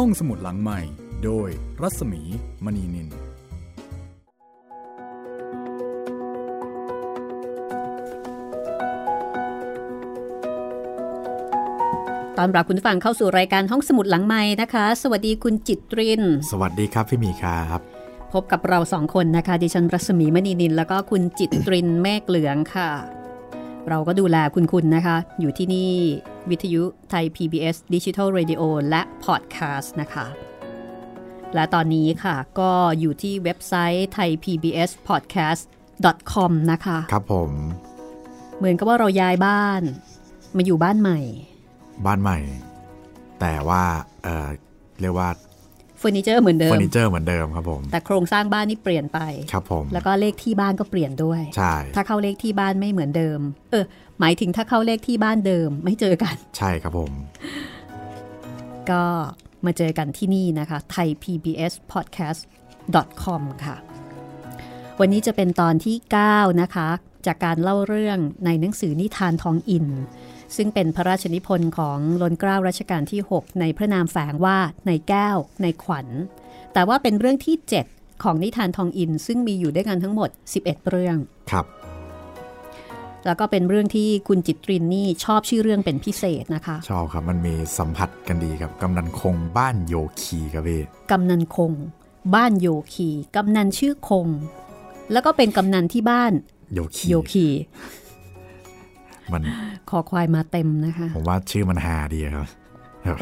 ห้องสมุดหลังใหม่ โดยรัศมีมณีนิน ตอนรับคุณผู้ฟังเข้าสู่รายการห้องสมุดหลังไม้นะคะ สวัสดีคุณจิตริน สวัสดีครับพี่หมีครับพบกับเราสองคนนะคะ ดิฉันรัศมีมณีนิน แล้วก็คุณจิตรินเมฆเหลืองค่ะ เราก็ดูแลคุณคุณนะคะ อยู่ที่นี่ วิทยุไทย PBS Digital Radio และพอดแคสต์นะคะ และตอนนี้ค่ะก็อยู่ที่เว็บไซต์ไทย PBS Podcast com นะคะ ครับผม เหมือนกับว่าเราย้ายบ้าน มาอยู่บ้านใหม่ บ้านใหม่ แต่ว่าเออเรียกว่าเฟอร์นิเจอร์เหมือนเดิเฟอมร์นิเจอร์เหมือนเดิมครับผม แต่โครงสร้างบ้านนี่เปลี่ยนไปครับผมแล้วก็เลขที่บ้านก็เปลี่ยนด้วยใช่ถ้าเข้าเลขที่บ้านไม่เหมือนเดิม เออ หมายถึงถ้าเข้าเลขที่บ้านเดิมไม่เจอกัน ใช่ครับผม ก็มาเจอกันที่นี่นะคะไทย PBS Podcast com ค่ะ วันนี้จะเป็นตอนที่ 9 นะคะ จากการเล่าเรื่องในหนังสือนิทานทองอิน ซึ่งเป็นพระราชนิพนธ์ของล้นเกล้ารัชกาลที่ 6 ในพระนามแฝงว่าในแก้ว ในขวัญ แต่ว่าเป็นเรื่องที่ 7 ของนิทานทองอิน ซึ่งมีอยู่ด้วยกันทั้งหมด 11 เรื่อง ครับ แล้วก็เป็นเรื่องที่คุณจิตรินนี่ชอบชื่อเรื่องเป็นพิเศษนะคะ ชอบครับ มันมีสัมผัสกันดีครับ กำนันคงบ้านโยคีครับพี่กำนันคง บ้านโยคี กำนันชื่อคง แล้วก็เป็นกำนันที่บ้านโยคีโยคี มันคอควายมาเต็มนะคะ ผมว่าชื่อมันฮาดีครับ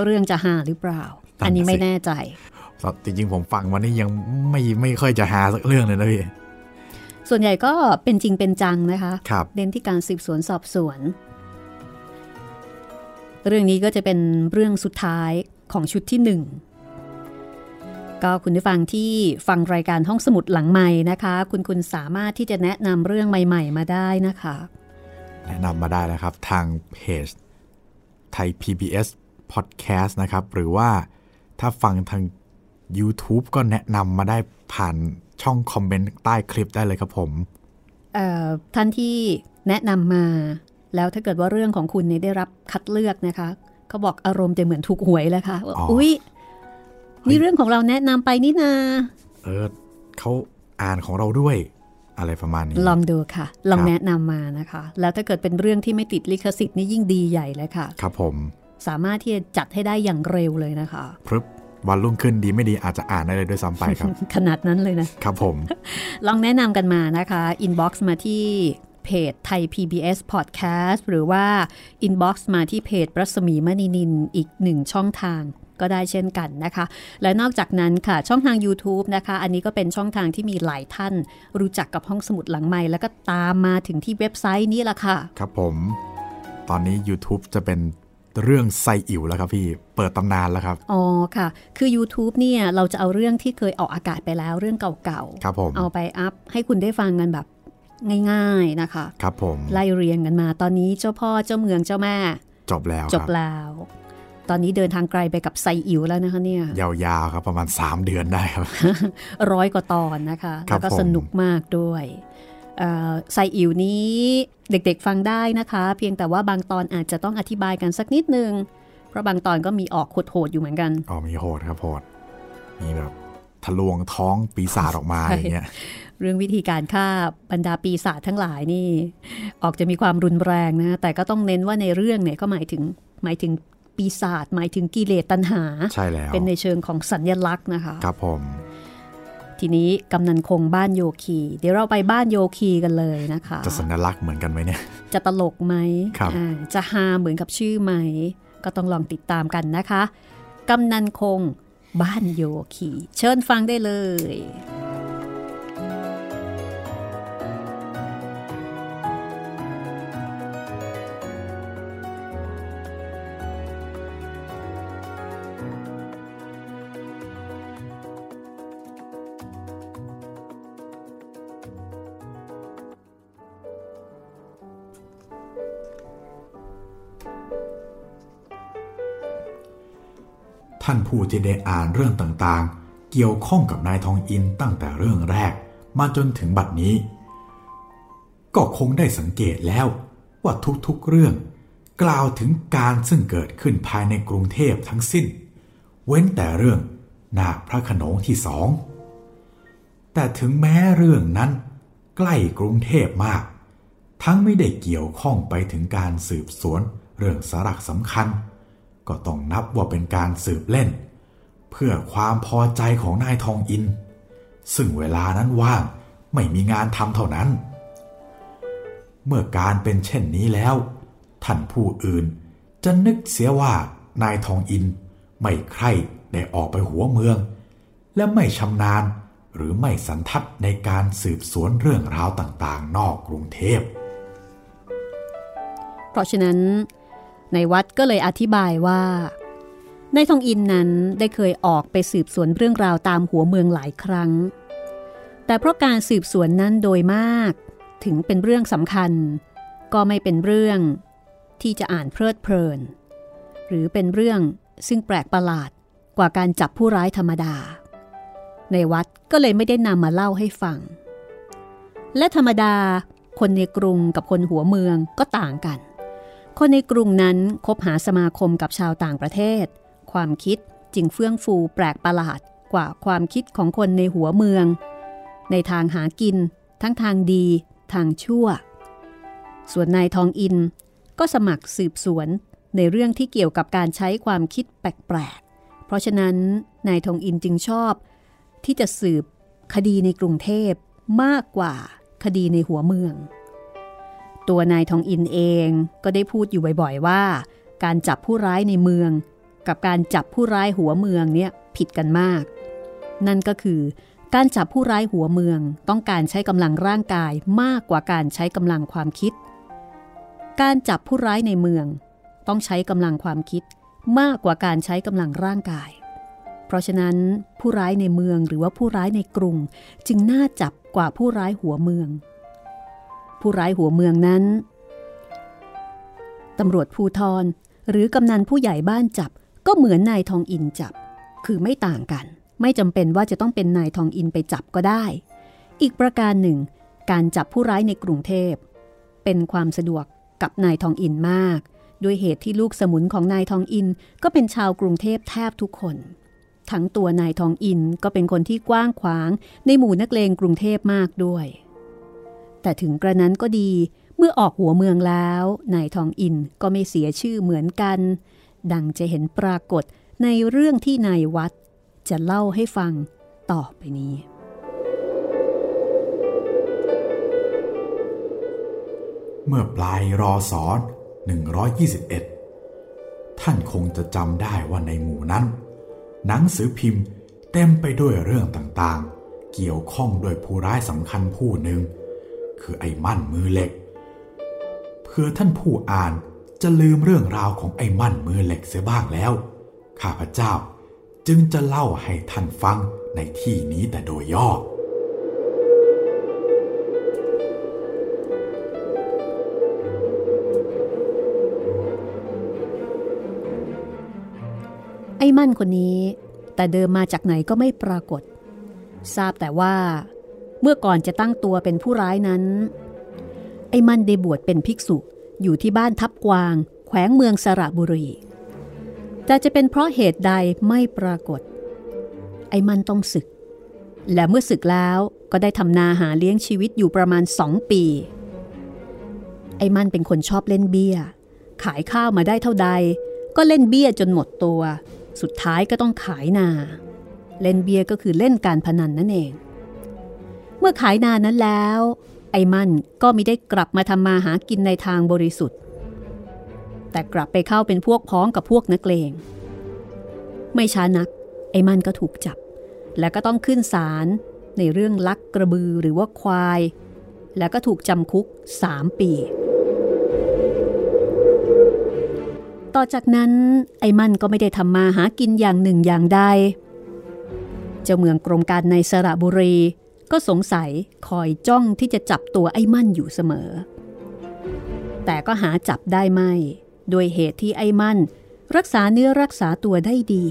เรื่องจะหาหรือเปล่านั่นน่ะสิอันนี้ไม่แน่ใจจริงๆผมฟังวันนี้ยังไม่ไม่ค่อยจะฮาสักเรื่องเลยนะพี่ ส่วนใหญ่ก็เป็นจริงเป็นจังนะคะครับเน้นที่การสืบสวนสอบสวน เรื่องนี้ก็จะเป็นเรื่องสุดท้ายของชุดที่หนึ่งก็คุณผู้ฟังที่ฟังรายการห้องสมุดหลังใหม่นะคะ คุณคุณสามารถที่จะแนะนำเรื่องใหม่ ๆ มาได้นะคะ แนะนำมาได้แล้วครับ ทางเพจไทย PBS Podcast นะครับ หรือว่าถ้าฟังทาง YouTube ก็แนะนำมาได้ผ่านช่องคอมเมนต์ใต้คลิปได้เลยครับผมเอ่อท่านที่แนะนำมา แล้วถ้าเกิดว่าเรื่องของคุณเนี่ยได้รับคัดเลือกนะคะเขาบอกอารมณ์จะเหมือนถูกหวยเลยค่ะว่าอ๋ออุ๊อุ๊ยนี่เรื่องของเราแนะนำไปนี่นาเออเขาอ่านของเราด้วย อะไรประมาณนี้ ลองดูค่ะ ลองครับแนะนำมานะคะ แล้วถ้าเกิดเป็นเรื่องที่ไม่ติดลิขสิทธิ์นี่ยิ่งดีใหญ่เลยค่ะ ครับผม สามารถที่จะจัดให้ได้อย่างเร็วเลยนะคะพรึบวันรุ่งขึ้นดีไม่ดีอาจจะอ่านได้เลยด้วยซ้ำไปครับ ขนาดนั้นเลยนะ ครับผม ลองแนะนำกันมานะคะ inbox มาที่เพจไทย PBS Podcast หรือว่า inbox มาที่เพจรัศมีมณีนินอีกหนึ่งช่องทาง ก็ได้เช่นกันนะคะ และนอกจากนั้นค่ะช่องทาง YouTube นะคะ อันนี้ก็เป็นช่องทางที่มีหลายท่าน รู้จักกับห้องสมุดหลังไม้แล้วก็ตามมาถึงที่เว็บไซต์นี้ละค่ะ ครับผม ตอนนี้ YouTube จะเป็นเรื่องไซอิ๋วแล้วครับพี่ เปิดตำนานแล้วครับ อ๋อค่ะ คือ YouTube เนี่ยเราจะเอาเรื่องที่เคยออกอากาศไปแล้วเรื่องเก่าครับผมเอาไปอัพให้คุณได้ฟังกันแบบง่ายๆนะคะ ครับผมไล่เรียงกันมา ตอนนี้เจ้าพ่อเจ้าเมืองเจ้าแม่ จบแล้วจคบรับแล้ว ตอนนี้เดินทางไกลไปกับไซอิ๋วแล้วนะคะเนี่ย ยาวๆครับประมาณ 3 เดือนได้ครับ ร้อยกว่าตอนนะคะครัแล้บวก็ผมสนุกมากด้วยเอ่อไซอิ๋วนี้เด็กๆฟังได้นะคะ เพียงแต่ว่าบางตอนอาจจะต้องอธิบายกันสักนิดนึง เพราะบางตอนก็มีออกโหดๆอยู่เหมือนกัน อ๋อมีโหดครับโหดมีแบบทะลวงท้องปีศาจออกมาใช่อย่างเงี้ยเรื่องวิธีการฆ่าบรรดาปีศาจทั้งหลายนี่ ออกจะมีความรุนแรงนะ แต่ก็ต้องเน้นว่าในเรื่องเนี่ยก็หมายถึงหมายถึง ปีศาจหมายถึงกิเลสตัณหา ใช่แล้ว เป็นในเชิงของสัญญลักษณ์นะคะ ครับผม ทีนี้กำนันคงบ้านโยคี เดี๋ยวเราไปบ้านโยคีกันเลยนะคะ จะสัญลักษณ์เหมือนกันไหมเนี่ย จะตลกไหมครับอ่าจะฮาเหมือนกับชื่อไหม ก็ต้องลองติดตามกันนะคะ กำนันคงบ้านโยคี เชิญฟังได้เลย ท่านผู้ที่ได้อ่านเรื่องต่างๆ เกี่ยวข้องกับนายทองอินตั้งแต่เรื่องแรกมาจนถึงบัดนี้ ก็คงได้สังเกตแล้วว่าทุกๆเรื่อง กล่าวถึงการซึ่งเกิดขึ้นภายในกรุงเทพทั้งสิ้น เว้นแต่เรื่องนาคพระขนงที่สอง แต่ถึงแม้เรื่องนั้น ใกล้กรุงเทพมาก ทั้งไม่ได้เกี่ยวข้องไปถึงการสืบสวนเรื่องสาระสำคัญ ก็ต้องนับว่าเป็นการสืบเล่น เพื่อความพอใจของนายทองอิน ซึ่งเวลานั้นว่างไม่มีงานทำเท่านั้น เมื่อการเป็นเช่นนี้แล้ว ท่านผู้อื่นจะนึกเสียว่านายทองอินไม่ใคร่ได้ออกไปหัวเมือง และไม่ชำนาญหรือไม่สันทัดในการสืบสวนเรื่องราวต่างๆ นอกกรุงเทพ เพราะฉะนั้น ในวัดก็เลยอธิบายว่าในทองอินนั้นได้เคยออกไปสืบสวนเรื่องราวตามหัวเมืองหลายครั้ง แต่เพราะการสืบสวนนั้นโดยมากถึงเป็นเรื่องสำคัญ ก็ไม่เป็นเรื่องที่จะอ่านเพลิดเพลิน หรือเป็นเรื่องซึ่งแปลกประหลาดกว่าการจับผู้ร้ายธรรมดา ในวัดก็เลยไม่ได้นำมาเล่าให้ฟัง และธรรมดาคนในกรุงกับคนหัวเมืองก็ต่างกัน คนในกรุงนั้นคบหาสมาคมกับชาวต่างประเทศ ความคิดจึงเฟื่องฟูแปลกประหลาดกว่าความคิดของคนในหัวเมือง ในทางหากิน ทั้งทางดี ทางชั่ว ส่วนนายทองอินก็สมัครสืบสวนในเรื่องที่เกี่ยวกับการใช้ความคิดแปลกๆ เพราะฉะนั้นนายทองอินจึงชอบ ที่จะสืบคดีในกรุงเทพมากกว่าคดีในหัวเมือง ตัวนายทองอินเองก็ได้พูดอยู่บ่อยๆว่า การจับผู้ร้ายในเมือง กับการจับผู้ร้ายหัวเมืองเนี่ยผิดกันมาก นั่นก็คือ การจับผู้ร้ายหัวเมือง ต้องการใช้กำลังร่างกายมากกว่าการใช้กำลังความคิด การจับผู้ร้ายในเมือง ต้องใช้กำลังความคิด มากกว่าการใช้กำลังร่างกาย เพราะฉะนั้นผู้ร้ายในเมืองหรือว่าผู้ร้ายในกรุง จึงน่าจับกว่าผู้ร้ายหัวเมือง ผู้ร้ายหัวเมืองนั้นตำรวจภูทรหรือกำนันผู้ใหญ่บ้านจับก็เหมือนนายทองอินจับ คือไม่ต่างกัน ไม่จำเป็นว่าจะต้องเป็นนายทองอินไปจับก็ได้ อีกประการหนึ่ง การจับผู้ร้ายในกรุงเทพ เป็นความสะดวกกับนายทองอินมาก ด้วยเหตุที่ลูกสมุนของนายทองอินก็เป็นชาวกรุงเทพแทบทุกคน ทั้งตัวนายทองอินก็เป็นคนที่กว้างขวางในหมู่นักเลงกรุงเทพมากด้วย แต่ถึงกระนั้นก็ดีเมื่อออกหัวเมืองแล้วนายทองอินก็ไม่เสียชื่อเหมือนกัน ดังจะเห็นปรากฏในเรื่องที่นายวัด จะเล่าให้ฟังต่อไปนี้ เมื่อปลายรอสอน121 ท่านคงจะจำได้ว่าในหมู่นั้น หนังสือพิมพ์เต็มไปด้วยเรื่องต่างๆ เกี่ยวข้องด้วยผู้ร้ายสำคัญผู้หนึ่ง คือไอ้มั่นมือเหล็กเพื่อท่านผู้อ่านจะลืมเรื่องราวของไอ้มั่นมือเหล็กเสียบ้างแล้ว ข้าพเจ้าจึงจะเล่าให้ท่านฟังในที่นี้แต่โดยย่อ ไอ้มั่นคนนี้ แต่เดิมมาจากไหนก็ไม่ปรากฏ ทราบแต่ว่า เมื่อก่อนจะตั้งตัวเป็นผู้ร้ายนั้น ไอ้มันได้บวชเป็นภิกษุอยู่ที่บ้านทับกวาง แขวงเมืองสระบุรี แต่จะเป็นเพราะเหตุใดไม่ปรากฏ ไอ้มันต้องศึก และเมื่อศึกแล้วก็ได้ทำนาหาเลี้ยงชีวิตอยู่ประมาณสองปี ไอ้มันเป็นคนชอบเล่นเบี้ย ขายข้าวมาได้เท่าใด ก็เล่นเบี้ยจนหมดตัว สุดท้ายก็ต้องขายนา เล่นเบียร์ก็คือเล่นการพนันนั่นเอง เมื่อขายนานั้นแล้ว ไอ้มั่นก็ไมิได้กลับมาทำมาหากินในทางบริสุทธิ์ แต่กลับไปเข้าเป็นพวกพ้องกับพวกนักเลง ไม่ช้านัก ไอ้มั่นก็ถูกจับ และก็ต้องขึ้นศาลในเรื่องลักกระบือหรือว่าควาย แล้วก็ถูกจำคุกสามปี ต่อจากนั้นไอ้มั่นก็ไม่ได้ทำมาหากินอย่างหนึ่งอย่างใด เจ้าเมืองกรมการในสระบุรี ก็สงสัยคอยจ้องที่จะจับตัวไอ้มั่นอยู่เสมอ แต่ก็หาจับได้ไม่ โดยเหตุที่ไอ้มั่น รักษาเนื้อรักษาตัวได้ดี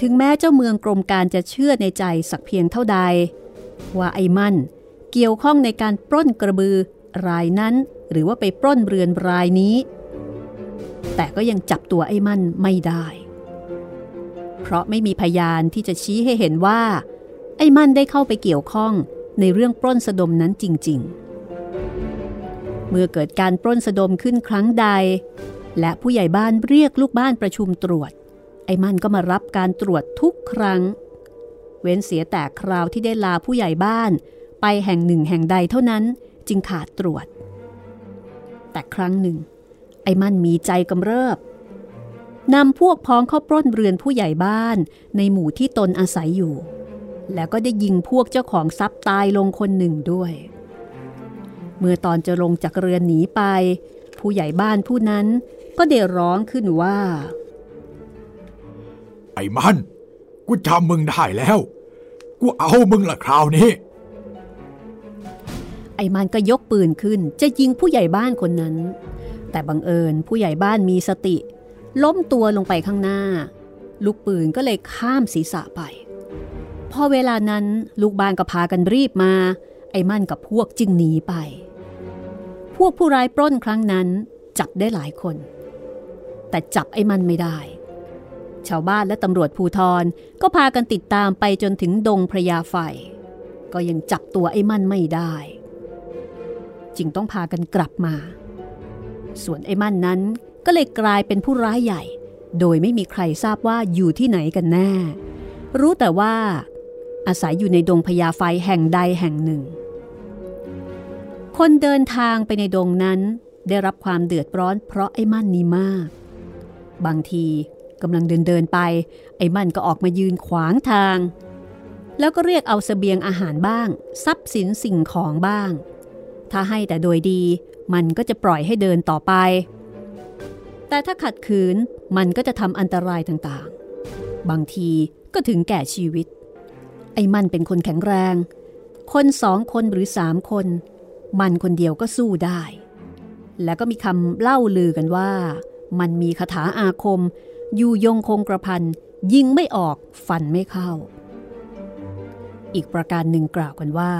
ถึงแม้เจ้าเมืองกรมการจะเชื่อในใจสักเพียงเท่าใด ว่าไอ้มั่นเกี่ยวข้องในการปล้นกระบือรายนั้นหรือว่าไปปล้นเรือนรายนี้ แต่ก็ยังจับตัวไอ้มั่นไม่ได้ เพราะไม่มีพยานที่จะชี้ให้เห็นว่า ไอ้มั่นได้เข้าไปเกี่ยวข้องในเรื่องปล้นสะดมนั้นจริง ๆ เมื่อเกิดการปล้นสะดมขึ้นครั้งใด และผู้ใหญ่บ้านเรียกลูกบ้านประชุมตรวจ ไอ้มั่นก็มารับการตรวจทุกครั้ง เว้นเสียแต่คราวที่ได้ลาผู้ใหญ่บ้านไปแห่งหนึ่งแห่งใดเท่านั้นจึงขาดตรวจ แต่ครั้งหนึ่ง ไอ้มั่นมีใจกำเริบนำพวกพ้องเข้าปล้นเรือนผู้ใหญ่บ้านในหมู่ที่ตนอาศัยอยู่ แล้วก็ได้ยิงพวกเจ้าของทรัพย์ตายลงคนหนึ่งด้วย เมื่อตอนจะลงจากเรือนหนีไป ผู้ใหญ่บ้านผู้นั้นก็ได้ร้องขึ้นว่า ไอ้มันกูจำมึงได้แล้ว กูเอามึงละคราวนี้ ไอ้มันก็ยกปืนขึ้น จะยิงผู้ใหญ่บ้านคนนั้น แต่บังเอิญผู้ใหญ่บ้านมีสติ ล้มตัวลงไปข้างหน้า ลูกปืนก็เลยข้ามศีรษะไป พอเวลานั้นลูกบ้านก็พากันรีบมา ไอ้มั่นกับพวกจึงหนีไป พวกผู้ร้ายปล้นครั้งนั้นจับได้หลายคน แต่จับไอ้มันไม่ได้ ชาวบ้านและตำรวจภูทรก็พากันติดตามไปจนถึงดงพระยาไฟ ก็ยังจับตัวไอ้มันไม่ได้ จึงต้องพากันกลับมา ส่วนไอ้มันนั้นก็เลยกลายเป็นผู้ร้ายใหญ่ โดยไม่มีใครทราบว่าอยู่ที่ไหนกันแน่ รู้แต่ว่า อาศัยอยู่ในดงพญาไฟแห่งใดแห่งหนึ่ง คนเดินทางไปในดงนั้นได้รับความเดือดร้อนเพราะไอ้มั่นนี้มาก บางทีกำลังเดินเดินไป ไอ้มั่นก็ออกมายืนขวางทาง แล้วก็เรียกเอาสเสบียงอาหารบ้าง ทรัพย์สินสิ่งของบ้าง ถ้าให้แต่โดยดี มันก็จะปล่อยให้เดินต่อไป แต่ถ้าขัดขืนมันก็จะทำอันตรายต่างๆ บางทีก็ถึงแก่ชีวิต ไอ้มันเป็นคนแข็งแรง คนสองคนหรือสามคน มันคนเดียวก็สู้ได้ แล้วก็มีคำเล่าลือกันว่า มันมีคาถาอาคม อยู่ยงคงกระพันยิงไม่ออกฟันไม่เข้า อีกประการหนึ่งกล่าวกันว่า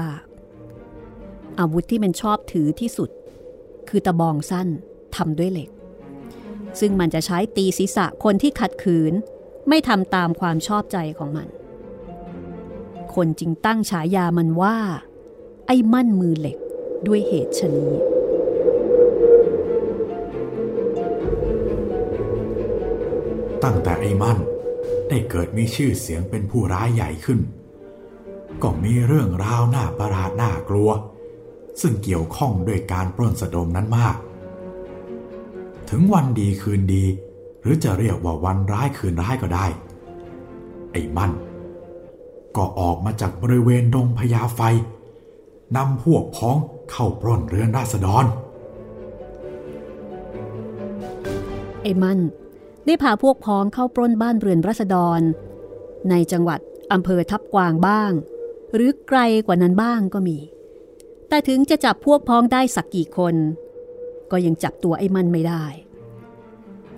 อาวุธที่มันชอบถือที่สุด คือตะบองสั้นทำด้วยเหล็ก ซึ่งมันจะใช้ตีศีรษะคนที่ขัดขืน ไม่ทำตามความชอบใจของมัน คนจึงตั้งฉายามันว่า ไอ้มั่นมือเหล็กด้วยเหตุชนี้ตั้งแต่ไอ้มันได้เกิดมีชื่อเสียงเป็นผู้ร้ายใหญ่ขึ้น ก็มีเรื่องราวน่าประหลาดน่ากลัว ซึ่งเกี่ยวข้องด้วยการปล้นสะดมนั้นมาก ถึงวันดีคืนดี หรือจะเรียกว่าวันร้ายคืนร้ายก็ได้ ไอ้มัน ก็ออกมาจากบริเวณดงพญาไฟนำพวกพ้องเข้าปล้นเรือนราษฎร ไอ้มันได้พาพวกพ้องเข้าปล้นบ้านเรือนรัษฎร ในจังหวัดอำเภอทับกวางบ้าง หรือไกลกว่านั้นบ้างก็มี แต่ถึงจะจับพวกพ้องได้สักกี่คน ก็ยังจับตัวไอ้มันไม่ได้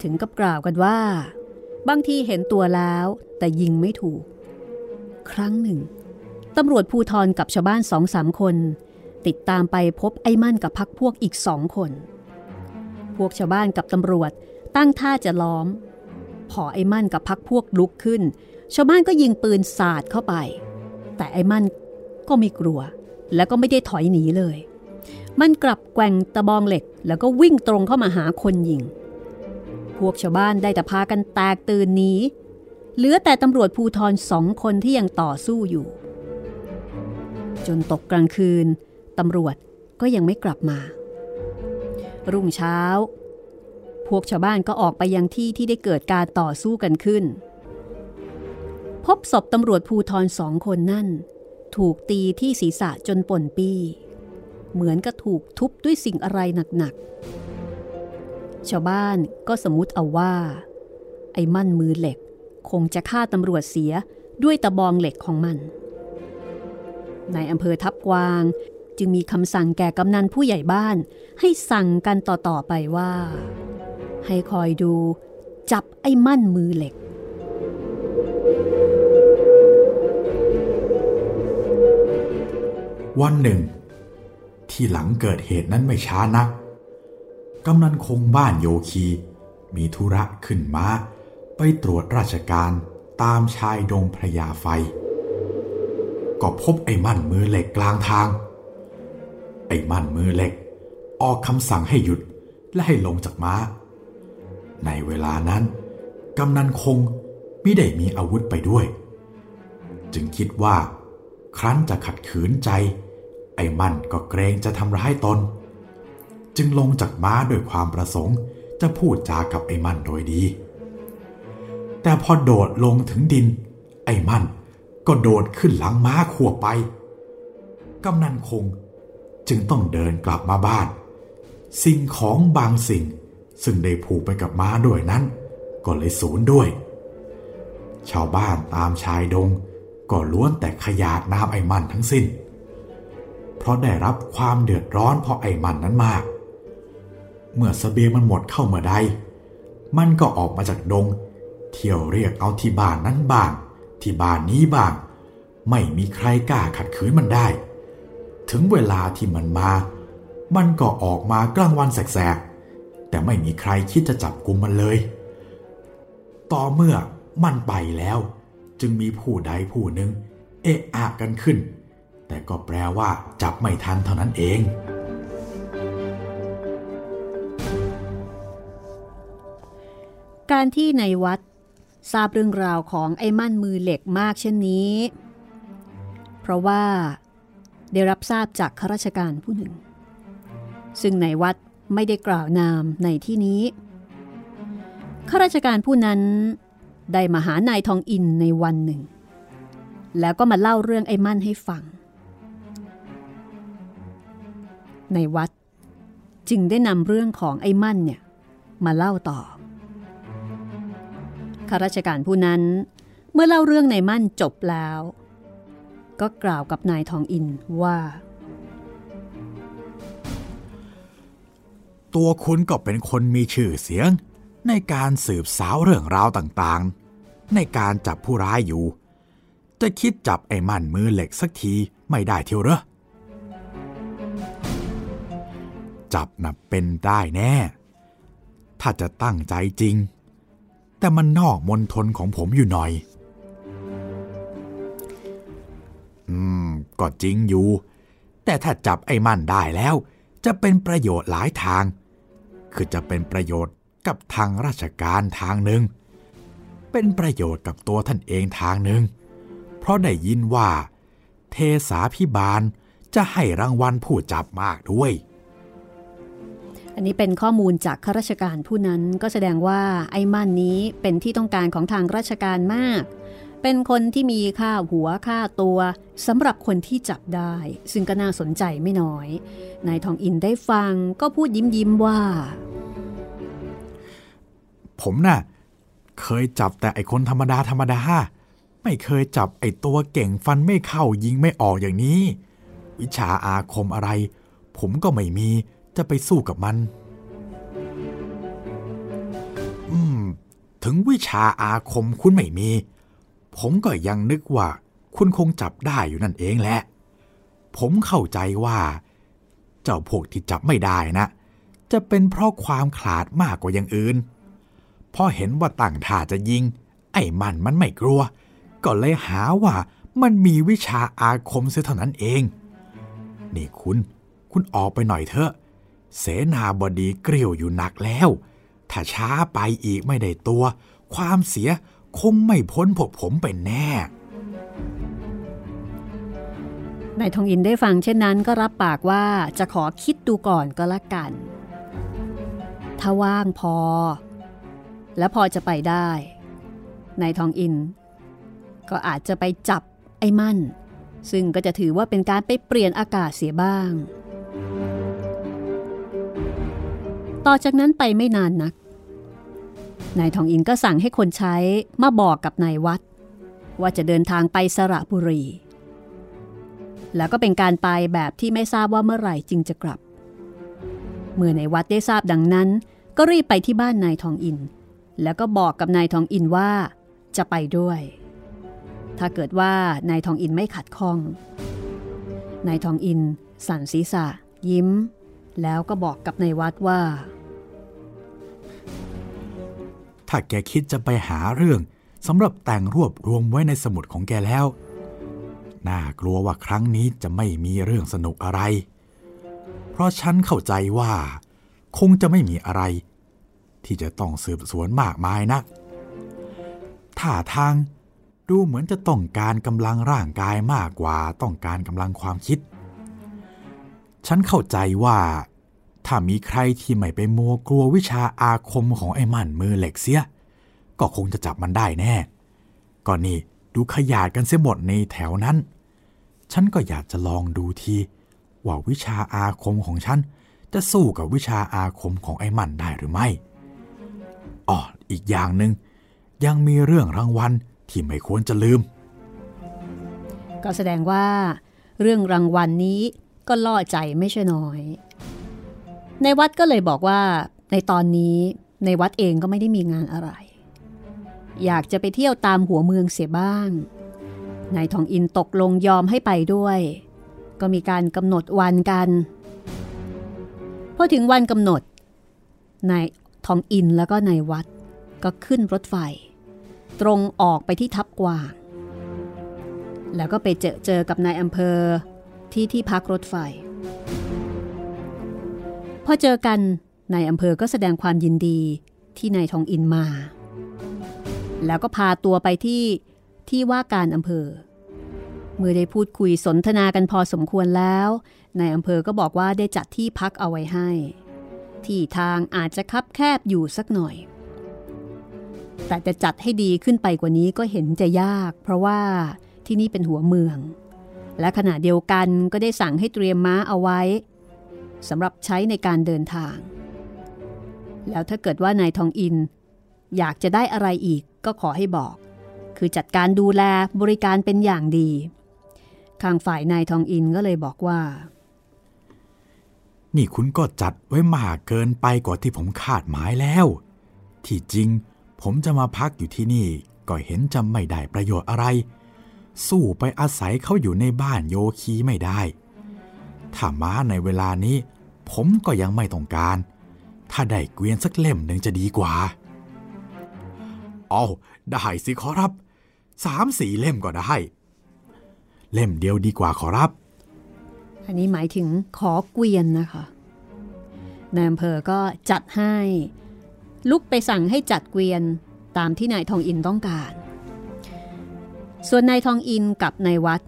ถึงกับกล่าวกันว่า บางทีเห็นตัวแล้วแต่ยิงไม่ถูก ครั้งหนึ่งตำรวจภูทรกับชาวบ้านสองสามคน ติดตามไปพบไอ้มั่นกับพักพวกอีกสองคน พวกชาวบ้านกับตำรวจตั้งท่าจะล้อม พอไอ้มั่นกับพักพวกลุกขึ้น ชาวบ้านก็ยิงปืนสาดเข้าไป แต่ไอ้มั่นก็ไม่กลัว แล้วก็ไม่ได้ถอยหนีเลย มันกลับแกว่งตะบองเหล็ก แล้วก็วิ่งตรงเข้ามาหาคนยิง พวกชาวบ้านได้แต่พากันแตกตื่นหนี เหลือแต่ตำรวจภูทรสองคนที่ยังต่อสู้อยู่ จนตกกลางคืนตำรวจก็ยังไม่กลับมา รุ่งเช้า พวกชาวบ้านก็ออกไปยังที่ที่ได้เกิดการต่อสู้กันขึ้น พบศพตำรวจภูทรสองคนนั่น ถูกตีที่ศีรษะจนป่นปี้เหมือนกับถูกทุบด้วยสิ่งอะไรหนักๆ ชาวบ้านก็สมมติเอาว่า ไอ้มั่นมือเหล็ก คงจะฆ่าตำรวจเสียด้วยตะบองเหล็กของมัน ในอำเภอทับกวางจึงมีคำสั่งแก่กำนันผู้ใหญ่บ้าน ให้สั่งกันต่อ ๆ ไปว่า ให้คอยดูจับไอ้มั่นมือเหล็ก วันหนึ่ง ที่หลังเกิดเหตุนั้นไม่ช้านัก กำนันคงบ้านโยคี มีธุระขึ้นมา ไปตรวจราชการตามชายดงพระยาไฟ ก็พบไอ้มั่นมือเหล็กกลางทาง ไอ้มั่นมือเหล็ก ออกคำสั่งให้หยุดและให้ลงจากม้า ในเวลานั้นกำนันคงไม่ได้มีอาวุธไปด้วย จึงคิดว่า ครั้นจะขัดขืนใจ ไอ้มั่นก็เกรงจะทำร้ายตน จึงลงจากม้าด้วยความประสงค์จะพูดจากับไอ้มั่นโดยดี แต่พอโดดลงถึงดิน ไอ้มันก็โดดขึ้นหลังม้าขวบไป กำนันคงจึงต้องเดินกลับมาบ้าน สิ่งของบางสิ่งซึ่งได้ผูกไปกับม้าด้วยนั้น ก็เลยสูญด้วย ชาวบ้านตามชายดง ก็ล้วนแต่ขยาดน้ำไอ้มันทั้งสิ้น เพราะได้รับความเดือดร้อนเพราะไอ้มันนั้นมาก เมื่อสเสบียงมันหมดเข้าเมาได้มันก็ออกมาจากดง เที่ยวเรียกเอาที่บ้านนั้นบ้างที่บ้านนี้บ้าง ไม่มีใครกล้าขัดขืนมันได้ ถึงเวลาที่มันมา มันก็ออกมากลางวันแสกๆแต่ไม่มีใครคิดจะจับกุมมันเลย ต่อเมื่อมันไปแล้ว จึงมีผู้ใดผู้หนึ่ง เอะอะกันขึ้น แต่ก็แปลว่าจับไม่ทันเท่านั้นเองการที่ในวัด ทราบเรื่องราวของไอ้มั่นมือเหล็กมากเช่นนี้ เพราะว่าได้รับทราบจากข้าราชการผู้หนึ่ง ซึ่งในวัดไม่ได้กล่าวนามในที่นี้ข้าราชการผู้นั้นได้มาหานายทองอินในวันหนึ่ง แล้วก็มาเล่าเรื่องไอ้มั่นให้ฟัง ในวัดจึงได้นำเรื่องของไอ้มั่นเนี่ยมาเล่าต่อ ข้าราชการผู้นั้น เมื่อเล่าเรื่องในมั่นจบแล้ว ก็กล่าวกับนายทองอินว่า ตัวคุณก็เป็นคนมีชื่อเสียง ในการสืบสาวเรื่องราวต่างๆ ในการจับผู้ร้ายอยู่ จะคิดจับไอ้มันมือเหล็กสักทีไม่ได้เทียวเหรอจับนะเป็นได้แน่ ถ้าจะตั้งใจจริง แต่มันนอกมนทนของผมอยู่หน่อย อืม ก็จริงอยู่ แต่ถ้าจับไอ้มันได้แล้ว จะเป็นประโยชน์หลายทาง คือจะเป็นประโยชน์กับทางราชการทางหนึ่ง เป็นประโยชน์กับตัวท่านเองทางหนึ่ง เพราะได้ยินว่า เทสาพิบาลจะให้รางวัลผู้จับมากด้วย อันนี้เป็นข้อมูลจากข้าราชการผู้นั้นก็แสดงว่าไอ้มั่นนี้เป็นที่ต้องการของทางราชการมาก เป็นคนที่มีค่าหัวค่าตัวสำหรับคนที่จับได้ ซึ่งก็น่าสนใจไม่น้อย นายทองอินได้ฟังก็พูดยิ้มยิ้มว่า ผมน่ะ เคยจับแต่ไอ้คนธรรมดาธรรมดา ไม่เคยจับไอ้ตัวเก่งฟันไม่เข้ายิงไม่ออกอย่างนี้ วิชาอาคมอะไร ผมก็ไม่มี จะไปสู้กับมัน อืม ถึงวิชาอาคมคุณไม่มี ผมก็ยังนึกว่า คุณคงจับได้อยู่นั่นเองแหละ ผมเข้าใจว่า เจ้าพวกที่จับไม่ได้นะ จะเป็นเพราะความขลาดมากกว่าอย่างอื่น พอเห็นว่าตั้งท่าจะยิง ไอ้มันมันไม่กลัว ก็เลยหาว่ามันมีวิชาอาคมเสียเท่านั้นเอง นี่คุณ คุณออกไปหน่อยเถอะ เสนาบดีเกลียวอยู่หนักแล้ว ถ้าช้าไปอีกไม่ได้ตัว ความเสียคงไม่พ้นพวกผมไปแน่ นายทองอินได้ฟังเช่นนั้นก็รับปากว่าจะขอคิดดูก่อนก็แล้วกัน ถ้าว่างพอ และพอจะไปได้ นายทองอิน ก็อาจจะไปจับไอ้มั่น ซึ่งก็จะถือว่าเป็นการไปเปลี่ยนอากาศเสียบ้าง ต่อจากนั้นไปไม่นานนัก นายทองอินก็สั่งให้คนใช้มาบอกกับนายวัด ว่าจะเดินทางไปสระบุรี แล้วก็เป็นการไปแบบที่ไม่ทราบว่าเมื่อไหร่จึงจะกลับ เมื่อนายวัดได้ทราบดังนั้น ก็รีบไปที่บ้านนายทองอิน แล้วก็บอกกับนายทองอินว่าจะไปด้วย ถ้าเกิดว่านายทองอินไม่ขัดข้อง นายทองอินสั่นศีรษะ ยิ้ม แล้วก็บอกกับนายวัดว่า ถ้าแกคิดจะไปหาเรื่องสำหรับแต่งรวบรวมไว้ในสมุดของแกแล้ว น่ากลัวว่าครั้งนี้จะไม่มีเรื่องสนุกอะไร เพราะฉันเข้าใจว่า คงจะไม่มีอะไร ที่จะต้องสืบสวนมากมายนักท่าทางดูเหมือนจะต้องการกำลังร่างกายมากกว่าต้องการกำลังความคิด ฉันเข้าใจว่า ถ้ามีใครที่ไม่ไปมัวกลัววิชาอาคมของไอ้มันมือเหล็กเสีย ก็คงจะจับมันได้แน่ก่อนนี่ดูขยาดกันเสียหมดในแถวนั้น ฉันก็อยากจะลองดูที ว่าวิชาอาคมของฉัน จะสู้กับวิชาอาคมของไอ้มันได้หรือไม่อ๋ออีกอย่างหนึง่งยังมีเรื่องรางวัลที่ไม่ควรจะลืม ก็แสดงว่า เรื่องรางวัลนนี้ก็ล่อใจไม่ใช่น้อย ในวัดก็เลยบอกว่าในตอนนี้ในวัดเองก็ไม่ได้มีงานอะไร อยากจะไปเที่ยวตามหัวเมืองเสียบ้าง นายทองอินตกลงยอมให้ไปด้วย ก็มีการกำหนดวันกันพอถึงวันกำหนด นายทองอินแล้วก็นายวัดก็ขึ้นรถไฟ ตรงออกไปที่ทับกวาง แล้วก็ไปเจอเจอกับนายอำเภอที่ที่พักรถไฟ พอเจอกันนายอำเภอก็แสดงความยินดีที่นายทองอินมา แล้วก็พาตัวไปที่ที่ว่าการอำเภอ เมื่อได้พูดคุยสนทนากันพอสมควรแล้วนายอำเภอก็บอกว่าได้จัดที่พักเอาไว้ให้ ที่ทางอาจจะคับแคบอยู่สักหน่อย แต่จะจัดให้ดีขึ้นไปกว่านี้ก็เห็นจะยาก เพราะว่าที่นี่เป็นหัวเมือง และขณะเดียวกันก็ได้สั่งให้เตรียมม้าเอาไว้ สำหรับใช้ในการเดินทาง แล้วถ้าเกิดว่านายทองอิน อยากจะได้อะไรอีกก็ขอให้บอก คือจัดการดูแลบริการเป็นอย่างดีข้างฝ่ายนายทองอินก็เลยบอกว่า นี่คุณก็จัดไว้มากเกินไปกว่าที่ผมคาดหมายแล้ว ที่จริงผมจะมาพักอยู่ที่นี่ก็เห็นจะไม่ได้ประโยชน์อะไร สู้ไปอาศัยเขาอยู่ในบ้านโยคีไม่ได้ ถ้าม้าในเวลานี้ ผมก็ยังไม่ต้องการ ถ้าได้เกวียนสักเล่มหนึ่งจะดีกว่า เอ๋อได้สิขอรับ สามสี่เล่มก็ได้ เล่มเดียวดีกว่าขอรับ อันนี้หมายถึงขอเกวียนนะคะนายอำเภอก็จัดให้ ลุกไปสั่งให้จัดเกวียนตามที่นายทองอินต้องการ ส่วนนายทองอินกับนายวัด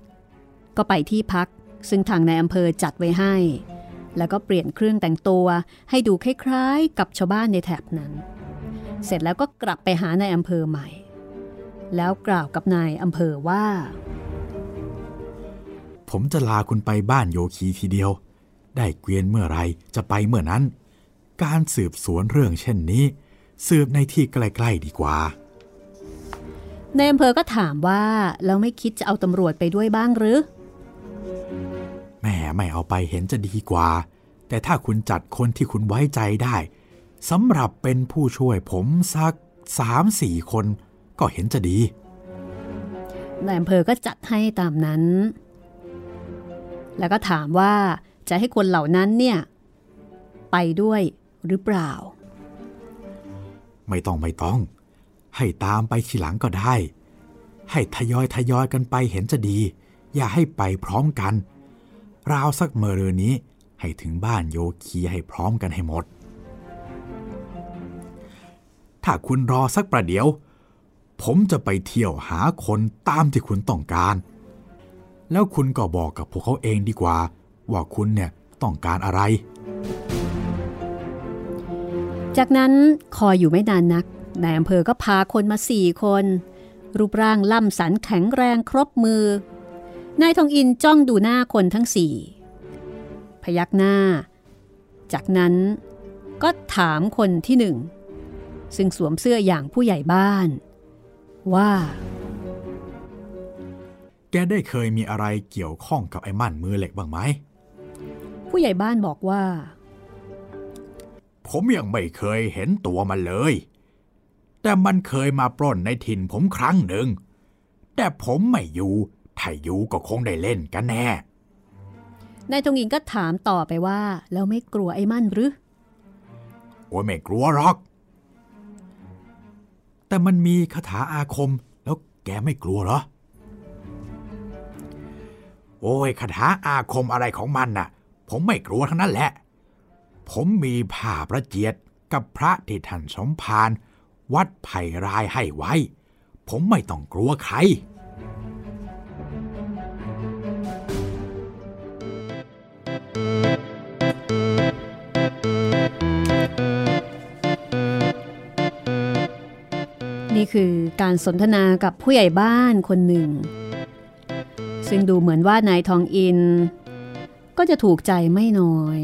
ก็ไปที่พัก ซึ่งทางนายอำเภอจัดไว้ให้ แล้วก็เปลี่ยนเครื่องแต่งตัวให้ดูคล้ายๆ กับชาวบ้านในแถบนั้น เสร็จแล้วก็กลับไปหานายอำเภอใหม่ แล้วกล่าวกับนายอำเภอว่า ผมจะลาคุณไปบ้านโยคีทีเดียว ได้เกวียนเมื่อไรจะไปเมื่อนั้น การสืบสวนเรื่องเช่นนี้ สืบในที่ใกล้ๆดีกว่าในอำเภอก็ถามว่า แล้วไม่คิดจะเอาตำรวจไปด้วยบ้างหรือแม่ ไม่เอาไปเห็นจะดีกว่า แต่ถ้าคุณจัดคนที่คุณไว้ใจได้สำหรับเป็นผู้ช่วยผมสักสามสี่คนก็เห็นจะดีนายอำเภอก็จัดให้ตามนั้น แล้วก็ถามว่าจะให้คนเหล่านั้นเนี่ย ไปด้วยหรือเปล่า ไม่ต้องไม่ต้อง ให้ตามไปทีหลังก็ได้ ให้ทยอยทยอยกันไปเห็นจะดี อย่าให้ไปพร้อมกัน ราวสักเมื่อเรือนี้ให้ถึงบ้านโยคีให้พร้อมกันให้หมด ถ้าคุณรอสักประเดี๋ยว ผมจะไปเที่ยวหาคนตามที่คุณต้องการ แล้วคุณก็บอกกับพวกเขาเองดีกว่า ว่าคุณเนี่ยต้องการอะไร จากนั้นคอยอยู่ไม่นานนักนายอำเภอก็พาคนมาสี่คน รูปร่างล่ำสันแข็งแรงครบมือ นายทองอินจ้องดูหน้าคนทั้งสี่พยักหน้า จากนั้นก็ถามคนที่หนึ่ง ซึ่งสวมเสื้ออย่างผู้ใหญ่บ้าน ว่า แกได้เคยมีอะไรเกี่ยวข้องกับไอ้มั่นมือเหล็กบ้างไหม ผู้ใหญ่บ้านบอกว่า ผมยังไม่เคยเห็นตัวมันเลย แต่มันเคยมาปล้นในถิ่นผมครั้งหนึ่ง แต่ผมไม่อยู่ ถ้าอยู่ก็คงได้เล่นกันแน่ นายทองอินก็ถามต่อไปว่า แล้วไม่กลัวไอ้มั่นหรือ โอ้ยไม่กลัวหรอก แต่มันมีคาถาอาคม แล้วแกไม่กลัวเหรอ โอ้ยคาถาอาคมอะไรของมันน่ะ ผมไม่กลัวทั้งนั้นแหละ ผมมีผ้าประเจียดกับพระที่ท่านสมภารวัดไผ่รายให้ไว้ ผมไม่ต้องกลัวใคร นี่คือการสนทนากับผู้ใหญ่บ้านคนหนึ่ง ซึ่งดูเหมือนว่านายทองอิน ก็จะถูกใจไม่น้อย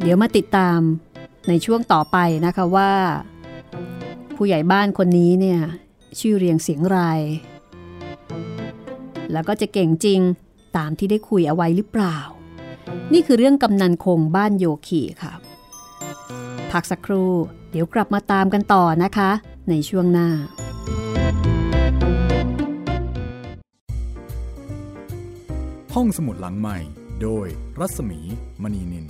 เดี๋ยวมาติดตามในช่วงต่อไปนะคะว่า ผู้ใหญ่บ้านคนนี้เนี่ยชื่อเรียงเสียงไร แล้วก็จะเก่งจริง ตามที่ได้คุยเอาไว้หรือเปล่า นี่คือเรื่องกำนันคงบ้านโยคีค่ะ พักสักครู่ เดี๋ยวกลับมาตามกันต่อนะคะ ในช่วงหน้า ห้องสมุดหลังใหม่ โดยรัศมีมณีนิน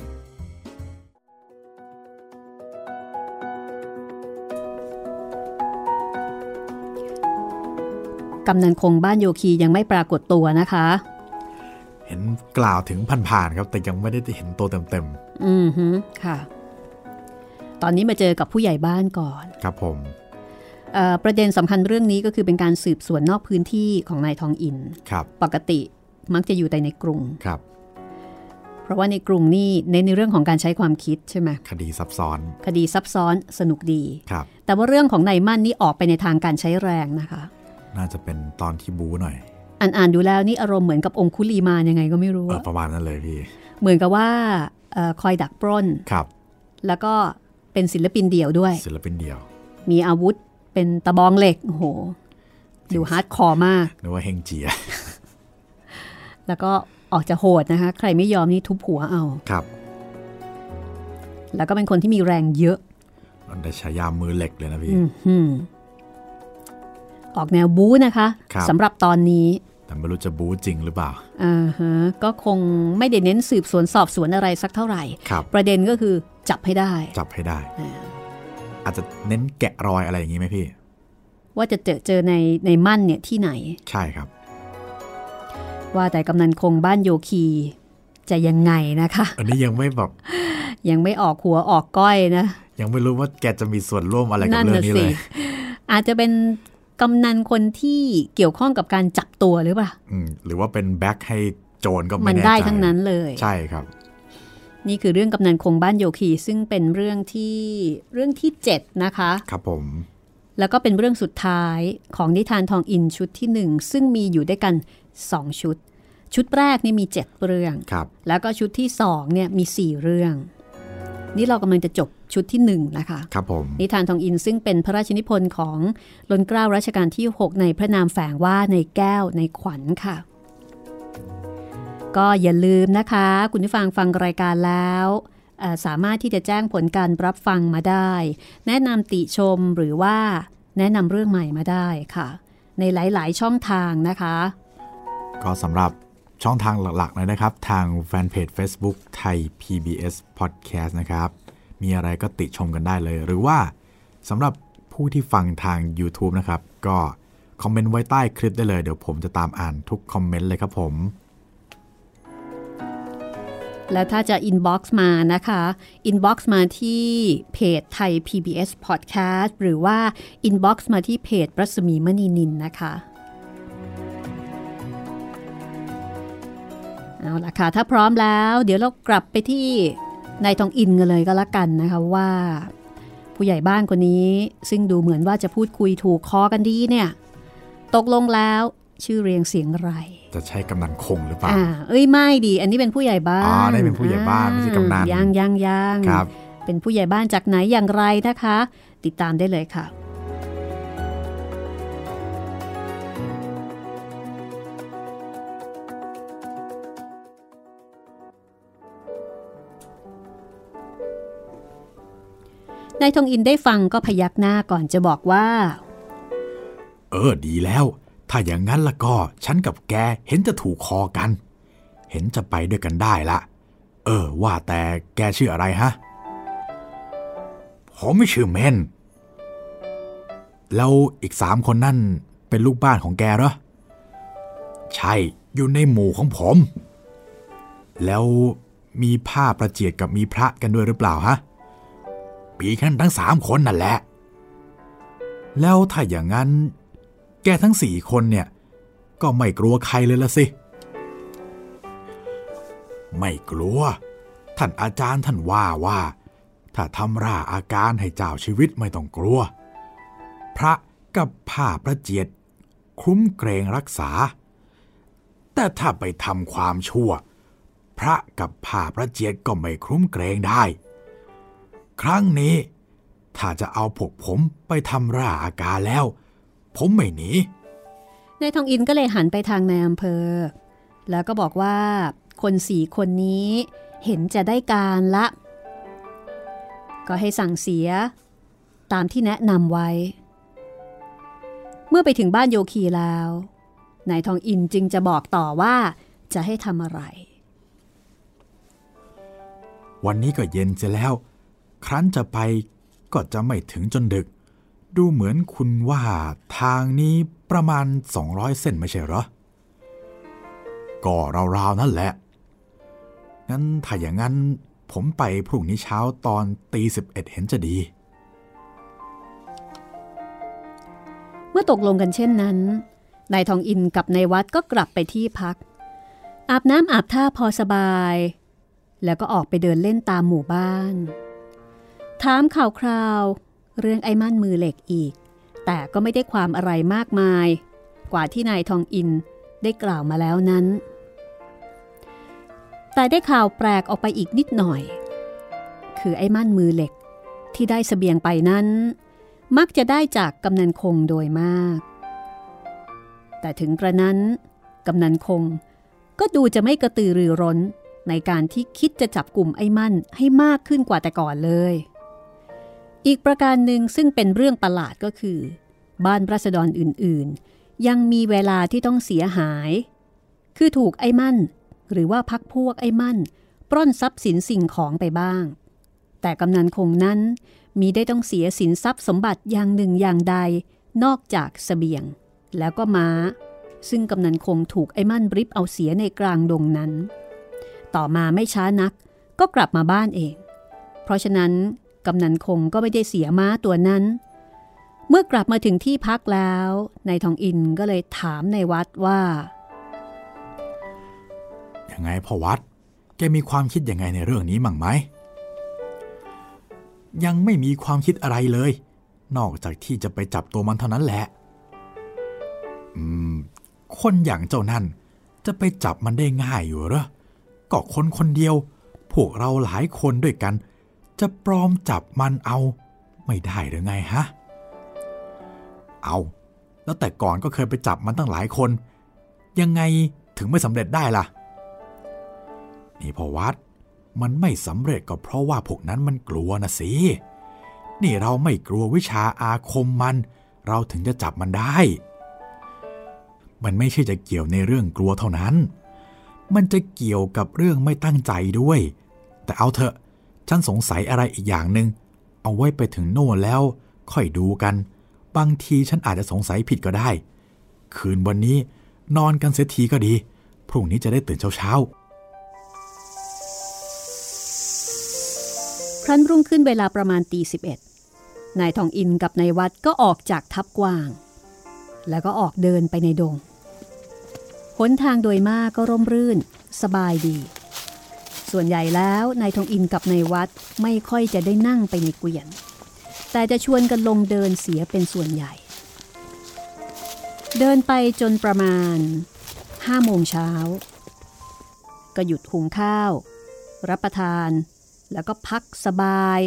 กำนันคงบ้านโยคียังไม่ปรากฏตัวนะคะ เห็นกล่าวถึงผ่านๆครับ แต่ยังไม่ได้เห็นตัวเต็มอือฮึค่ะ ตอนนี้มาเจอกับผู้ใหญ่บ้านก่อนๆครับผมเออประเด็นสำคัญเรื่องนี้ก็คือเป็นการสืบสวนนอกพื้นที่ของนายทองอินครับ ปกติมักจะอยู่แต่ในกรุงครับ เพราะว่าในกรุงนี่เน้นในเรื่องของการใช้ความคิดใช่ไหมคดีซับซ้อน คดีซับซ้อนสนุกดีครับ แต่ว่าเรื่องของนายมั่นนี่ออกไปในทางการใช้แรงนะคะ น่าจะเป็นตอนที่บูหน่อย อ่านอ่านดูแล้วนี่อารมณ์เหมือนกับองคุลิมาลยังไงก็ไม่รู้เอออะประมาณนั้นเลยพี่ เหมือนกับว่าเออคอยดักปล้นครับ แล้วก็เป็นศิลปินเดี่ยวด้วย ศิลปินเดียว มีอาวุธเป็นตะบองเหล็กโอ้โหดู hardcore มากนึกว่าเห้งเจีย แล้วก็ออกจะโหดนะคะ ใครไม่ยอมนี่ทุบหัวเอาครับ แล้วก็เป็นคนที่มีแรงเยอะมันได้ฉายามือเหล็กเลยนะพี่อือหือออกแนวบู๊นะคะครับสำหรับตอนนี้ แต่ไม่รู้จะบูจริงหรือเปล่าอ่าฮะก็คงไม่ได้เน้นสืบสวนสอบสวนอะไรสักเท่าไหร่ครับประเด็นก็คือจับให้ได้ จับให้ได้ อาจจะเน้นแกะรอยอะไรอย่างนี้ไหมพี่ ว่าจะเจอเจอในในมั่นเนี่ยที่ไหน ใช่ครับ ว่าแต่กำนันคงบ้านโยคีจะยังไงนะคะ อันนี้ยังไม่แบบยังไม่ออกหัวออกก้อยนะ ยังไม่รู้ว่าแกจะมีส่วนร่วมอะไรกับนั่นเรื่องน่ะนี้สิเลย อาจจะเป็น กำนันคนที่เกี่ยวข้องกับการจับตัวหรือเปล่าอืมหรือว่าเป็นแบ็คให้โจรก็มัไม่นแน่ใจได้ทั้งนั้นเลย ใช่ครับ นี่คือเรื่องกำนันคงบ้านโยคีซึ่งเป็นเรื่องที่เรื่องที่7นะคะ ครับผม แล้วก็เป็นเรื่องสุดท้ายของนิทานทองอินชุดที่1ซึ่งมีอยู่ด้วยกัน2ชุด ชุดแรกนี่มี7เรื่องครับแล้วก็ชุดที่2เนี่ยมี4เรื่อง นี่เรากำลังจะจบชุดที่1นะคะครับผม นิทานทองอินซึ่งเป็นพระราชนิพนธ์ของล้นเกล้ารัชกาลที่ 6 ในพระนามแฝงว่าในแก้วในขวัญค่ะ ก็อย่าลืมนะคะ คุณผู้ฟังฟังรายการแล้วเอ่อสามารถที่จะแจ้งผลการรับฟังมาได้ แนะนำติชมหรือว่าแนะนำเรื่องใหม่มาได้ค่ะ ในหลาย ๆ ช่องทางนะคะ ก็สำหรับ ช่องทางหลักๆเลยนะครับ ทาง fanpage Facebook Thai PBS Podcast นะครับ มีอะไรก็ติชมกันได้เลย หรือว่าสำหรับผู้ที่ฟังทาง YouTube นะครับ ก็ comment ไว้ใต้คลิปได้เลย เดี๋ยวผมจะตามอ่านทุก comment เลยครับผม แล้วถ้าจะ inbox มานะคะ inbox มาที่เพจไทย PBS Podcast หรือว่า inbox มาที่เพจรัศมีมณีนินนะคะ เอาละค่ะ ถ้าพร้อมแล้ว เดี๋ยวเรากลับไปที่นายทองอินกันเลยก็แล้วกันนะคะว่า ผู้ใหญ่บ้านคนนี้ ซึ่งดูเหมือนว่าจะพูดคุยถูกคอกันดีเนี่ย ตกลงแล้วชื่อเรียงเสียงอะไร จะใช่กำนันคงหรือเปล่าอ่าเอ้ยไม่ดี อันนี้เป็นผู้ใหญ่บ้านอ๋อนี่เป็นผู้ใหญ่บ้านไม่ใช่กำนันอ่ายังยังยังครับ เป็นผู้ใหญ่บ้านจากไหนอย่างไรนะคะ ติดตามได้เลยค่ะ นายทองอินได้ฟังก็พยักหน้าก่อนจะบอกว่า เออดีแล้ว ถ้าอย่างนั้นละก็ฉันกับแกเห็นจะถูกคอกัน เห็นจะไปด้วยกันได้ละ เออ ว่าแต่แกชื่ออะไรฮะ ผมไม่ชื่อเมน แล้วอีกสามคนนั่นเป็นลูกบ้านของแกเหรอ ใช่ อยู่ในหมู่ของผม แล้วมีผ้าประเจียดกับมีพระกันด้วยหรือเปล่าฮะ ปีแค่ทั้งสามคนนั่นแหละ แล้วถ้าอย่างนั้น แกทั้งสี่คนเนี่ย ก็ไม่กลัวใครเลยละสิ ไม่กลัว ท่านอาจารย์ท่านว่าว่า ถ้าทำร่าอาการให้เจ้าชีวิตไม่ต้องกลัว พระกับผ้าประเจียดคุ้มเกรงรักษา แต่ถ้าไปทำความชั่ว พระกับผ้าประเจียดก็ไม่คุ้มเกรงได้ ครั้งนี้ ถ้าจะเอาพวกผมไปทำร่าอาการแล้ว ผมไม่หนีนายทองอินก็เลยหันไปทางนายอำเภอ แล้วก็บอกว่า คนสี่คนนี้เห็นจะได้การละ ก็ให้สั่งเสีย ตามที่แนะนำไว้ เมื่อไปถึงบ้านโยคีแล้วนายทองอินจึงจะบอกต่อว่าจะให้ทำอะไร วันนี้ก็เย็นเสียแล้ว ครั้นจะไปก็จะไม่ถึงจนดึก ดูเหมือนคุณว่าทางนี้ประมาณ 200 เส้นไม่ใช่เหรอ ก็ราวๆนั่นแหละ งั้นถ้าอย่างนั้นผมไปพรุ่งนี้เช้าตอนตีสิบเอ็ดเห็นจะดี เมื่อตกลงกันเช่นนั้นนายทองอินกับนายวัดก็กลับไปที่พัก อาบน้ำอาบท่าพอสบาย แล้วก็ออกไปเดินเล่นตามหมู่บ้าน ถามข่าวคราว เรื่องไอ้มั่นมือเหล็กอีก แต่ก็ไม่ได้ความอะไรมากมาย กว่าที่นายทองอินได้กล่าวมาแล้วนั้น แต่ได้ข่าวแปลกออกไปอีกนิดหน่อย คือไอ้มั่นมือเหล็กที่ได้สเสบียงไปนั้น มักจะได้จากกำนันคงโดยมาก แต่ถึงกระนั้นกำนันคงก็ดูจะไม่กระตือรือร้นในการที่คิดจะจับกลุ่มไอ้มั่นให้มากขึ้นกว่าแต่ก่อนเลย อีกประการหนึ่งซึ่งเป็นเรื่องประหลาดก็คือ บ้านรัษฎรอื่นๆ ยังมีเวลาที่ต้องเสียหาย คือถูกไอ้มั่น หรือว่าพักพวกไอ้มั่น ปล้นทรัพย์สินสิ่งของไปบ้าง แต่กำนันคงนั้นมีได้ต้องเสียสินทรัพย์สมบัติอย่างหนึ่งอย่างใดนอกจากสเสบียง แล้วก็ม้า ซึ่งกำนันคงถูกไอ้มั่นบริบเอาเสียในกลางดงนั้น ต่อมาไม่ช้านักก็กลับมาบ้านเอง เพราะฉะนั้น กำนันคงก็ไม่ได้เสียม้าตัวนั้น เมื่อกลับมาถึงที่พักแล้วนายทองอินก็เลยถามในวัดว่ายังไงพ่อวัด แกมีความคิดยังไงในเรื่องนี้มั่งไหม ยังไม่มีความคิดอะไรเลย นอกจากที่จะไปจับตัวมันเท่านั้นแหละ อืม คนอย่างเจ้านั่น จะไปจับมันได้ง่ายอยู่หรอ ก็คนคนเดียว พวกเราหลายคนด้วยกัน จะปลอมจับมันเอาไม่ได้หรือไงฮะ เอาแล้วแต่ก่อนก็เคยไปจับมันตั้งหลายคน ยังไงถึงไม่สำเร็จได้ล่ะ นี่พ่อวัด มันไม่สำเร็จก็เพราะว่าพวกนั้นมันกลัวนะสิ นี่เราไม่กลัววิชาอาคมมัน เราถึงจะจับมันได้ มันไม่ใช่จะเกี่ยวในเรื่องกลัวเท่านั้น มันจะเกี่ยวกับเรื่องไม่ตั้งใจด้วย แต่เอาเถอะ ฉันสงสัยอะไรอีกอย่างหนึง่ง เอาไว้ไปถึงโน่นแล้ว ค่อยดูกัน บางทีฉันอาจจะสงสัยผิดก็ได้ คืนวันนี้นอนกันเสียทีก็ดี พรุ่งนี้จะได้ตื่นเช้าๆ ครั้นรุ่งขึ้นเวลาประมาณตีสิบเอ็ดนายทองอินกับนายวัดก็ออกจากทับกวาง แล้วก็ออกเดินไปในดง หนทางโดยมากก็ร่มรื่น สบายดี ส่วนใหญ่แล้วนายทองอินกับนายวัดไม่ค่อยจะได้นั่งไปในเกวียน แต่จะชวนกันลงเดินเสียเป็นส่วนใหญ่ เดินไปจนประมาณห้าโมงเช้า ก็หยุดหุงข้าว รับประทาน แล้วก็พักสบาย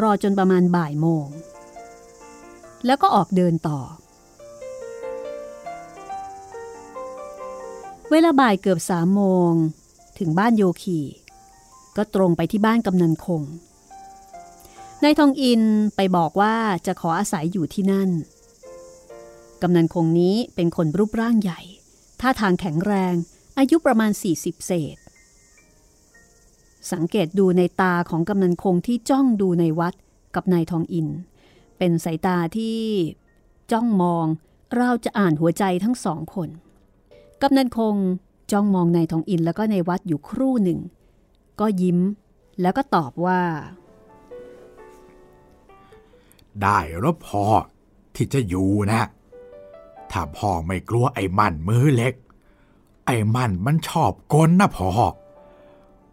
รอจนประมาณบ่ายโมง แล้วก็ออกเดินต่อ เวลาบ่ายเกือบสามโมง ถึงบ้านโยคี ก็ตรงไปที่บ้านกำนันคง นายทองอินไปบอกว่าจะขออาศัยอยู่ที่นั่น กำนันคงนี้เป็นคนรูปร่างใหญ่ ท่าทางแข็งแรง อายุประมาณ 40 เศษ สังเกตดูในตาของกำนันคงที่จ้องดูในวัดกับนายทองอิน เป็นสายตาที่จ้องมองเราจะอ่านหัวใจทั้งสองคนกำนันคง จ้องมองนายทองอินแล้วก็ในวัดอยู่ครู่หนึ่ง ก็ยิ้มแล้วก็ตอบว่า ได้แล้วพ่อที่จะอยู่นะ ถ้าพ่อไม่กลัวไอ้มันมือเล็ก ไอ้มันมันชอบกลนะพ่อ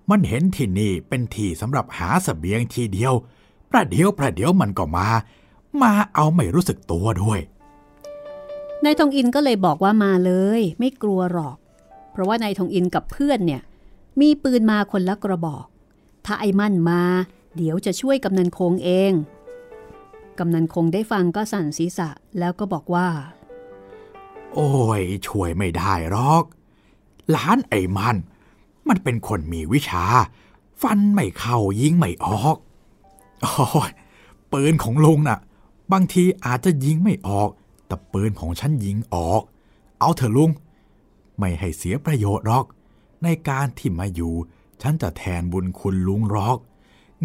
มันเห็นที่นี่เป็นที่สำหรับหาสเสบียงทีเดียว ประเดี๋ยวประเดี๋ยวมันก็มา มาเอาไม่รู้สึกตัวด้วยนายทองอินก็เลยบอกว่ามาเลย ไม่กลัวหรอก เพราะว่านายทองอินกับเพื่อนเนี่ยมีปืนมาคนละกระบอก ถ้าไอ้มั่นมา เดี๋ยวจะช่วยกำนันคงเอง กำนันคงได้ฟังก็สั่นศีรษะแล้วก็บอกว่า โอ้ย ช่วยไม่ได้หรอก หลานไอ้มัน มันเป็นคนมีวิชา ฟันไม่เข้ายิงไม่ออกโอ้ยปืนของลุงน่ะ บางทีอาจจะยิงไม่ออก แต่ปืนของฉันยิงออก เอาเถอะลุง ไม่ให้เสียประโยชน์หรอก ในการที่มาอยู่ ฉันจะแทนบุญคุณลุงหรอก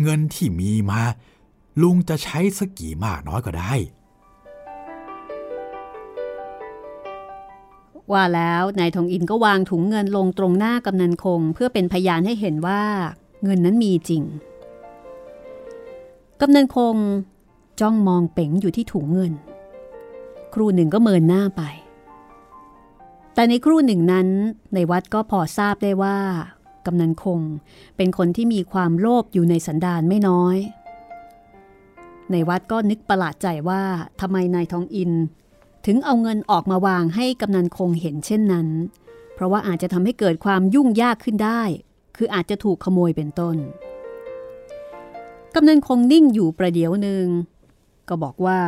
เงินที่มีมา ลุงจะใช้สักกี่มากน้อยก็ได้ ว่าแล้วนายทองอินก็วางถุงเงินลงตรงหน้ากำนันคง เพื่อเป็นพยานให้เห็นว่า เงินนั้นมีจริงกำนันคงจ้องมองเป๋งอยู่ที่ถุงเงิน ครูหนึ่งก็เมินหน้าไป แต่ในครู่หนึ่งนั้นในวัดก็พอทราบได้ว่ากำนันคงเป็นคนที่มีความโลภอยู่ในสันดานไม่น้อย ในวัดก็นึกประหลาดใจว่าทำไมนายทองอิน ถึงเอาเงินออกมาวางให้กำนันคงเห็นเช่นนั้น เพราะว่าอาจจะทำให้เกิดความยุ่งยากขึ้นได้ คืออาจจะถูกขโมยเป็นต้นกำนันคงนิ่งอยู่ประเดี๋ยวหนึ่งก็บอกว่า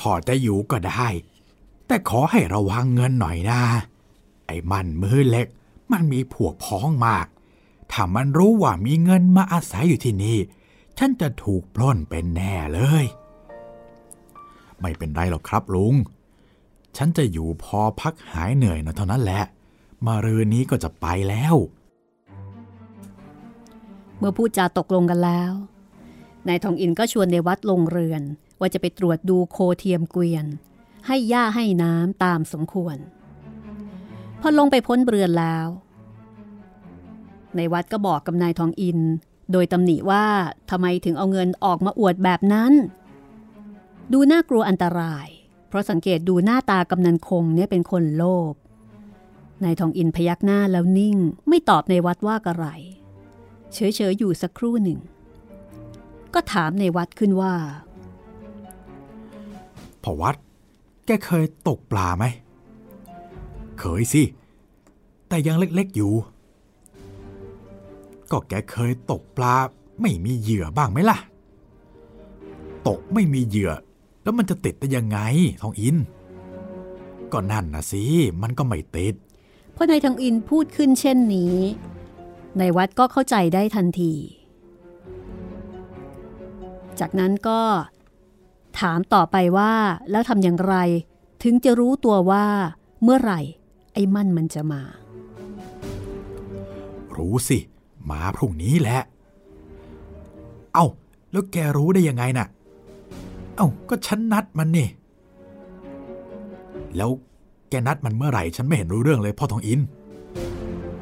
พอจะอยู่ก็ได้ แต่ขอให้ระวังเงินหน่อยนะ ไอ้มันมือเล็ก มันมีพวกพ้องมาก ถ้ามันรู้ว่ามีเงินมาอาศัยอยู่ที่นี่ ฉันจะถูกปล้นเป็นแน่เลย ไม่เป็นไรหรอกครับลุง ฉันจะอยู่พอพักหายเหนื่อยนะเท่านั้นแหละ มารืนนี้ก็จะไปแล้ว เมื่อพูดจาตกลงกันแล้วนายทองอินก็ชวนในวัดลงเรือน ว่าจะไปตรวจดูโคเทียมเกวียน ให้หญ้าให้น้ำตามสมควร พอลงไปพ้นเรือนแล้ว ในวัดก็บอกกับนายทองอิน โดยตำหนิว่าทำไมถึงเอาเงินออกมาอวดแบบนั้น ดูน่ากลัวอันตราย เพราะสังเกตดูหน้าตากำนันคงเนี่ยเป็นคนโลภนายทองอินพยักหน้าแล้วนิ่ง ไม่ตอบในวัดว่ากระไร เฉยๆอยู่สักครู่หนึ่ง ก็ถามในวัดขึ้นว่า พ่อวัด แกเคยตกปลาไหม เคยสิ แต่ยังเล็กๆอยู่ ก็แกเคยตกปลาไม่มีเหยื่อบ้างไหมล่ะ ตกไม่มีเหยื่อ แล้วมันจะติดได้ยังไงทองอิน ก็นั่นนะสิ มันก็ไม่ติดเพราะนายทองอินพูดขึ้นเช่นนี้ในวัดก็เข้าใจได้ทันที จากนั้นก็ ถามต่อไปว่าแล้วทำอย่างไร ถึงจะรู้ตัวว่าเมื่อไหร่ ไอ้มั่นมันจะมา รู้สิ มาพรุ่งนี้แหละ เอ้า แล้วแกรู้ได้ยังไงน่ะ เอ้า ก็ฉันนัดมันนี่ แล้วแกนัดมันเมื่อไหร่ ฉันไม่เห็นรู้เรื่องเลยพ่อทองอิน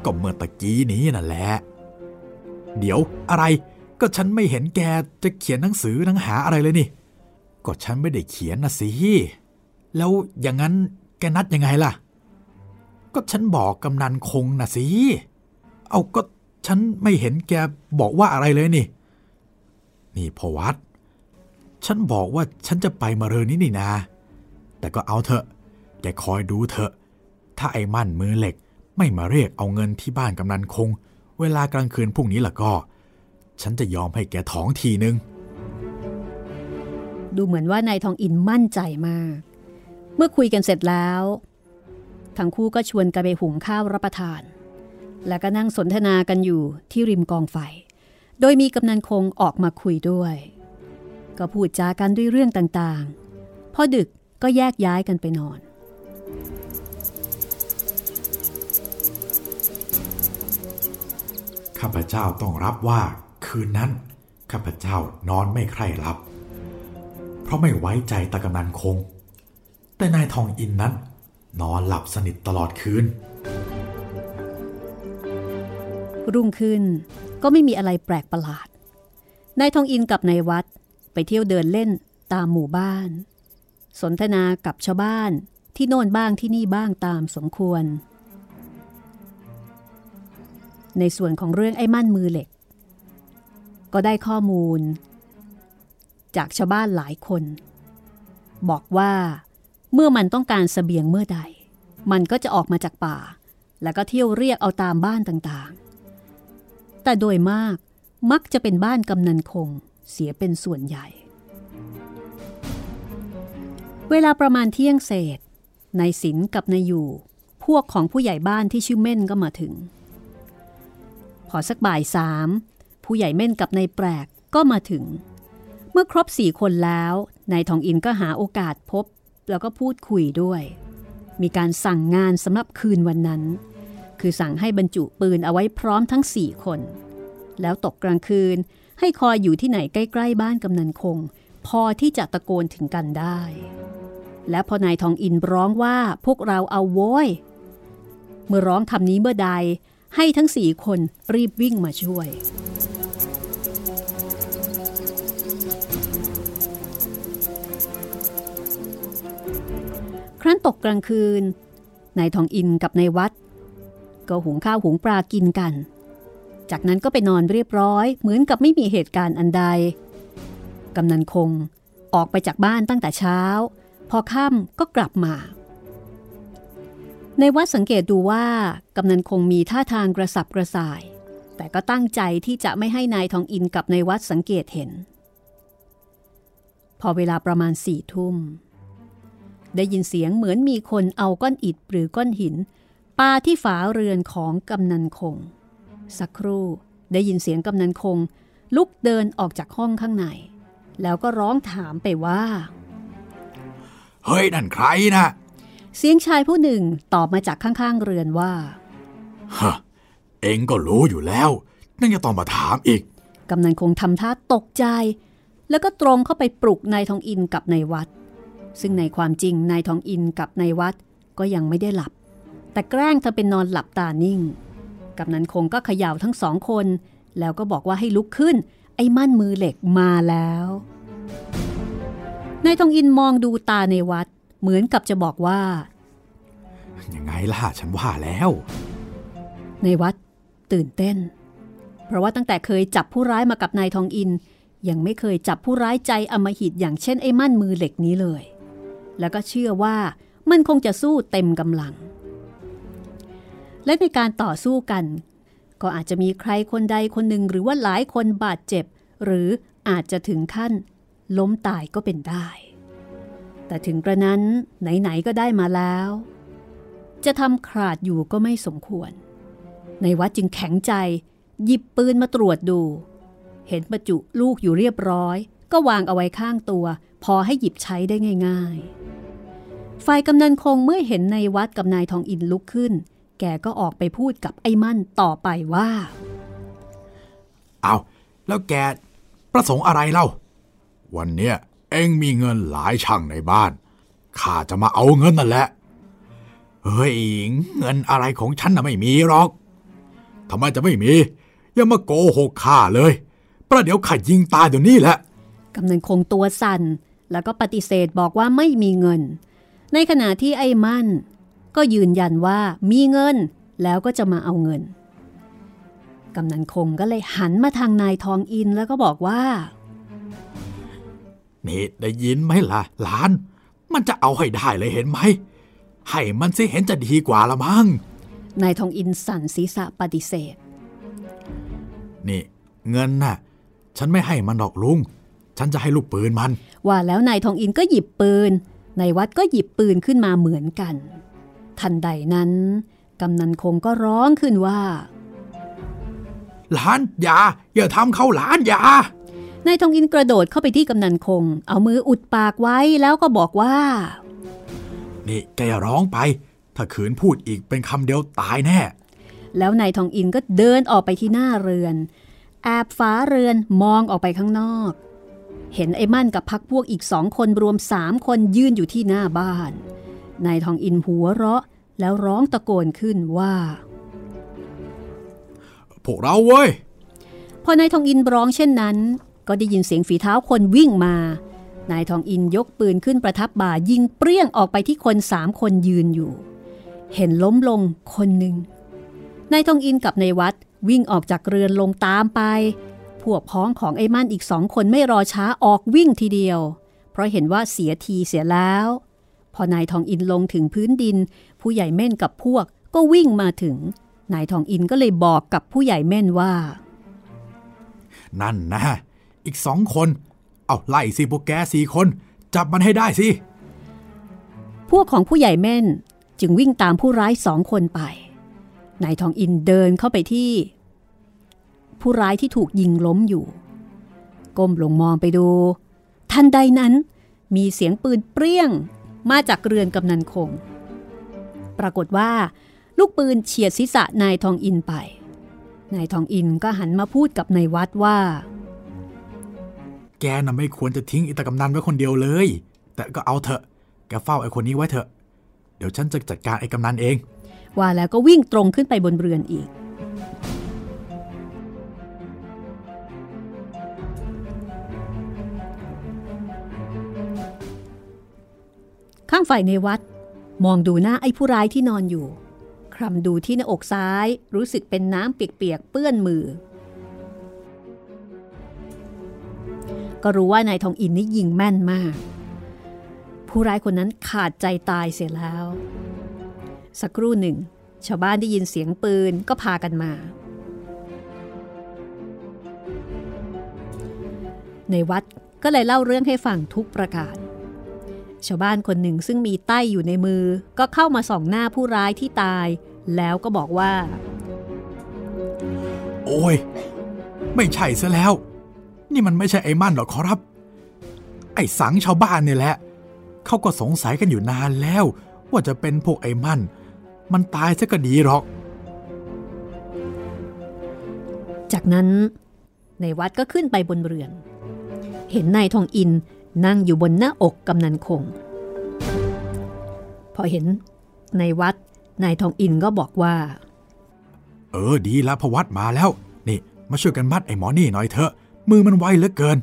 ก็เมื่อตะกี้นี้นั่นแหละ เดี๋ยวอะไร ก็ฉันไม่เห็นแกจะเขียนหนังสือหนังหาอะไรเลยนี่ ก็ฉันไม่ได้เขียนนะสิ แล้วอย่างนั้นแกนัดยังไงล่ะ ก็ฉันบอกกำนันคงนะสิ เอาก็ฉันไม่เห็นแกบอกว่าอะไรเลยนี่ นี่พอวัด ฉันบอกว่าฉันจะไปมาเรือนนี้นี่นา แต่ก็เอาเถอะ แกคอยดูเถอะ ถ้าไอ้มั่นมือเหล็กไม่มาเรียกเอาเงินที่บ้านกำนันคง เวลากลางคืนพรุ่งนี้ล่ะก็ ฉันจะยอมให้แกท้องทีนึง ดูเหมือนว่านายทองอินมั่นใจมาก เมื่อคุยกันเสร็จแล้ว ทั้งคู่ก็ชวนกันไปหุงข้าวรับประทาน แล้วก็นั่งสนทนากันอยู่ที่ริมกองไฟ โดยมีกำนันคงออกมาคุยด้วย ก็พูดจากันด้วยเรื่องต่างๆ พอดึกก็แยกย้ายกันไปนอนข้าพเจ้าต้องรับว่า คืนนั้นข้าพเจ้านอนไม่ใคร่หลับ เพราะไม่ไว้ใจตากำนันคง แต่นายทองอินนั้น นอนหลับสนิทตลอดคืน รุ่งขึ้นก็ไม่มีอะไรแปลกประหลาด นายทองอินกับนายวัดไปเที่ยวเดินเล่นตามหมู่บ้าน สนทนากับชาวบ้านที่โน่นบ้างที่นี่บ้างตามสมควร ในส่วนของเรื่องไอ้มั่นมือเหล็ก ก็ได้ข้อมูล จากชาวบ้านหลายคน บอกว่าเมื่อมันต้องการสเสบียงเมื่อใด มันก็จะออกมาจากป่า แล้วก็เที่ยวเรียกเอาตามบ้านต่างๆ แต่โดยมากมักจะเป็นบ้านกำนันคงเสียเป็นส่วนใหญ่ เวลาประมาณเที่ยงเศษนายศิลกับนายอยู่ พวกของผู้ใหญ่บ้านที่ชื่อเม่นก็มาถึง พอสักบ่ายสามผู้ใหญ่เม่นกับนายแปลกก็มาถึง มื่อครบสี่คนแล้วนายทองอินก็หาโอกาสพบแล้วก็พูดคุยด้วย มีการสั่งงานสำหรับคืนวันนั้น คือสั่งให้บรรจุปืนเอาไว้พร้อมทั้งสี่คน แล้วตกกลางคืนให้คอยอยู่ที่ไหนใกล้ ๆ บ้านกำนันคง พอที่จะตะโกนถึงกันได้ และพอนายทองอินร้องว่าพวกเราเอาโว้ย เมื่อร้องคำนี้เมื่อใดให้ทั้งสี่คนรีบวิ่งมาช่วย ครั้นตกกลางคืนนายทองอินกับนายวัด ก็หุงข้าวหุงปลากินกัน จากนั้นก็ไปนอนเรียบร้อย เหมือนกับไม่มีเหตุการณ์อันใด กำนันคงออกไปจากบ้านตั้งแต่เช้า พอค่ำก็กลับมาในวัดสังเกตดูว่ากำนันคงมีท่าทางกระสับกระส่าย แต่ก็ตั้งใจที่จะไม่ให้นายทองอินกับนายวัดสังเกตเห็น พอเวลาประมาณสี่ทุ่ม ได้ยินเสียงเหมือนมีคนเอาก้อนอิฐหรือก้อนหินปาที่ฝาเรือนของกำนันคง สักครู่ได้ยินเสียงกำนันคง ลุกเดินออกจากห้องข้างใน แล้วก็ร้องถามไปว่า เฮ้ย นั่นใครนะ เสียงชายผู้หนึ่งตอบมาจากข้างๆเรือนว่าฮะเองก็รู้อยู่แล้วนั่นจะต้องมาถามอีก กำนันคงทำท่าตกใจ แล้วก็ตรงเข้าไปปลุกนายทองอินกับนายวัด ซึ่งในความจริงนายทองอินกับนายวัดก็ยังไม่ได้หลับ แต่แกล้งทำเป็นนอนหลับตานิ่งกำนันคงก็เขย่าทั้งสองคน แล้วก็บอกว่าให้ลุกขึ้น ไอ้มั่นมือเหล็กมาแล้วนายทองอินมองดูตาในวัด เหมือนกับจะบอกว่า ยังไงล่ะฉันว่าแล้ว ในวัดตื่นเต้น เพราะว่าตั้งแต่เคยจับผู้ร้ายมากับนายทองอิน ยังไม่เคยจับผู้ร้ายใจอำมหิตอย่างเช่นไอ้มั่นมือเหล็กนี้เลย แล้วก็เชื่อว่ามันคงจะสู้เต็มกำลัง และในการต่อสู้กัน ก็อาจจะมีใครคนใดคนหนึ่งหรือว่าหลายคนบาดเจ็บ หรืออาจจะถึงขั้น ล้มตายก็เป็นได้ แต่ถึงกระนั้นไหน ๆ ก็ได้มาแล้ว จะทำขาดอยู่ก็ไม่สมควร ในวัดจึงแข็งใจ หยิบปืนมาตรวจดู เห็นประจุลูกอยู่เรียบร้อย ก็วางเอาไว้ข้างตัว พอให้หยิบใช้ได้ง่าย ๆ ฝ่ายกำนันคงเมื่อเห็นในวัดกับนายทองอินลุกขึ้น แกก็ออกไปพูดกับไอ้มั่นต่อไปว่า เอาแล้วแกประสงค์อะไรเล่า วันเนี้ยเองมีเงินหลายช่างในบ้าน ข้าจะมาเอาเงินนั่นแหละ เฮ้ยเงินอะไรของฉันน่ะไม่มีหรอก ทำไมจะไม่มี อย่ามาโกหกข้าเลย ประเดี๋ยวข้ายิงตายเดี๋ยวนี้แหละ กำนันคงตัวสั่น แล้วก็ปฏิเสธบอกว่าไม่มีเงิน ในขณะที่ไอ้มั่น ก็ยืนยันว่ามีเงินแล้วก็จะมาเอาเงิน กำนันคงก็เลยหันมาทางนายทองอินแล้วก็บอกว่า นี่ได้ยินไหมล่ะหลาน มันจะเอาให้ได้เลยเห็นไหม ให้มันสิเห็นจะดีกว่าละมั้ง นายทองอินสั่นศีรษะปฏิเสธ นี่เงินน่ะ ฉันไม่ให้มันหรอกลุง ฉันจะให้ลูกปืนมัน ว่าแล้วนายทองอินก็หยิบปืนนายวัดก็หยิบปืนขึ้นมาเหมือนกัน ทันใดนั้นกำนันคงก็ร้องขึ้นว่า หลานอย่าอย่าทำเขาหลานอย่านายทองอินกระโดดเข้าไปที่กำนันคง เอามืออุดปากไว้แล้วก็บอกว่า นี่แกอย่าร้องไป ถ้าขืนพูดอีกเป็นคำเดียวตายแน่ แล้วนายทองอินก็เดินออกไปที่หน้าเรือน แอบฝาเรือนมองออกไปข้างนอก เห็นไอ้มั่นกับพักพวกอีกสองคนรวมสามคนยืนอยู่ที่หน้าบ้าน นายทองอินหัวเราะแล้วร้องตะโกนขึ้นว่า พวกเราเว้ย พอนายทองอินร้องเช่นนั้น ก็ได้ยินเสียงฝีเท้าคนวิ่งมา นายทองอินยกปืนขึ้นประทับบ่ายิงเปรี้ยงออกไปที่คนสามคนยืนอยู่ เห็นล้มลงคนหนึ่งนายทองอินกับนายวัดวิ่งออกจากเรือนลงตามไป พวกพ้องของไอ้มั่นอีกสองคนไม่รอช้าออกวิ่งทีเดียว เพราะเห็นว่าเสียทีเสียแล้ว พอนายทองอินลงถึงพื้นดิน ผู้ใหญ่เม่นกับพวกก็วิ่งมาถึง นายทองอินก็เลยบอกกับผู้ใหญ่เม่นว่า นั่นนะ อีกสองคน เอาไล่สิพวกแกสี่คน จับมันให้ได้สิ พวกของผู้ใหญ่เม่นจึงวิ่งตามผู้ร้ายสองคนไปนายทองอินเดินเข้าไปที่ ผู้ร้ายที่ถูกยิงล้มอยู่ ก้มลงมองไปดู ทันใดนั้น มีเสียงปืนเปรี้ยง มาจากเรือนกำนันคง ปรากฏว่า ลูกปืนเฉียดศีรษะนายทองอินไป นายทองอินก็หันมาพูดกับนายวัดว่า แกน่ะไม่ควรจะทิ้งอิตากำนันไว้คนเดียวเลย แต่ก็เอาเถอะ แกเฝ้าไอ้คนนี้ไว้เถอะ เดี๋ยวฉันจะจัดการไอ้กำนันเองว่าแล้วก็วิ่งตรงขึ้นไปบนเรือนอีกางฝ่ายในวัด มองดูหน้าไอ้ผู้ร้ายที่นอนอยู่ คลำดูที่หน้าอกซ้ายรู้สึกเป็นน้ำเปียกๆเปื้อนมือ ก็รู้ว่านายทองอินนี่ยิงแม่นมาก ผู้ร้ายคนนั้นขาดใจตายเสียแล้ว สักครู่หนึ่ง ชาวบ้านได้ยินเสียงปืนก็พากันมา ในวัดก็เลยเล่าเรื่องให้ฟังทุกประการ ชาวบ้านคนหนึ่งซึ่งมีใต้อยู่ในมือ ก็เข้ามาส่องหน้าผู้ร้ายที่ตาย แล้วก็บอกว่า โอ้ย ไม่ใช่ซะแล้ว นี่มันไม่ใช่ไอ้มั่นหรอกขอรับ ไอ้สังชาวบ้านเนี่ยแหละ เขาก็สงสัยกันอยู่นานแล้ว ว่าจะเป็นพวกไอ้มั่น มันตายซะก็ดีหรอก จากนั้นในวัดก็ขึ้นไปบนเรือน เห็นนายทองอิน นั่งอยู่บนหน้าอกกำนันคง พอเห็นในวัดนายทองอินก็บอกว่า เออดีละพวัดมาแล้ว นี่ มาช่วยกันมัดไอ้หมอนี่หน่อยเถอะ มือมันไวเหลือเกิน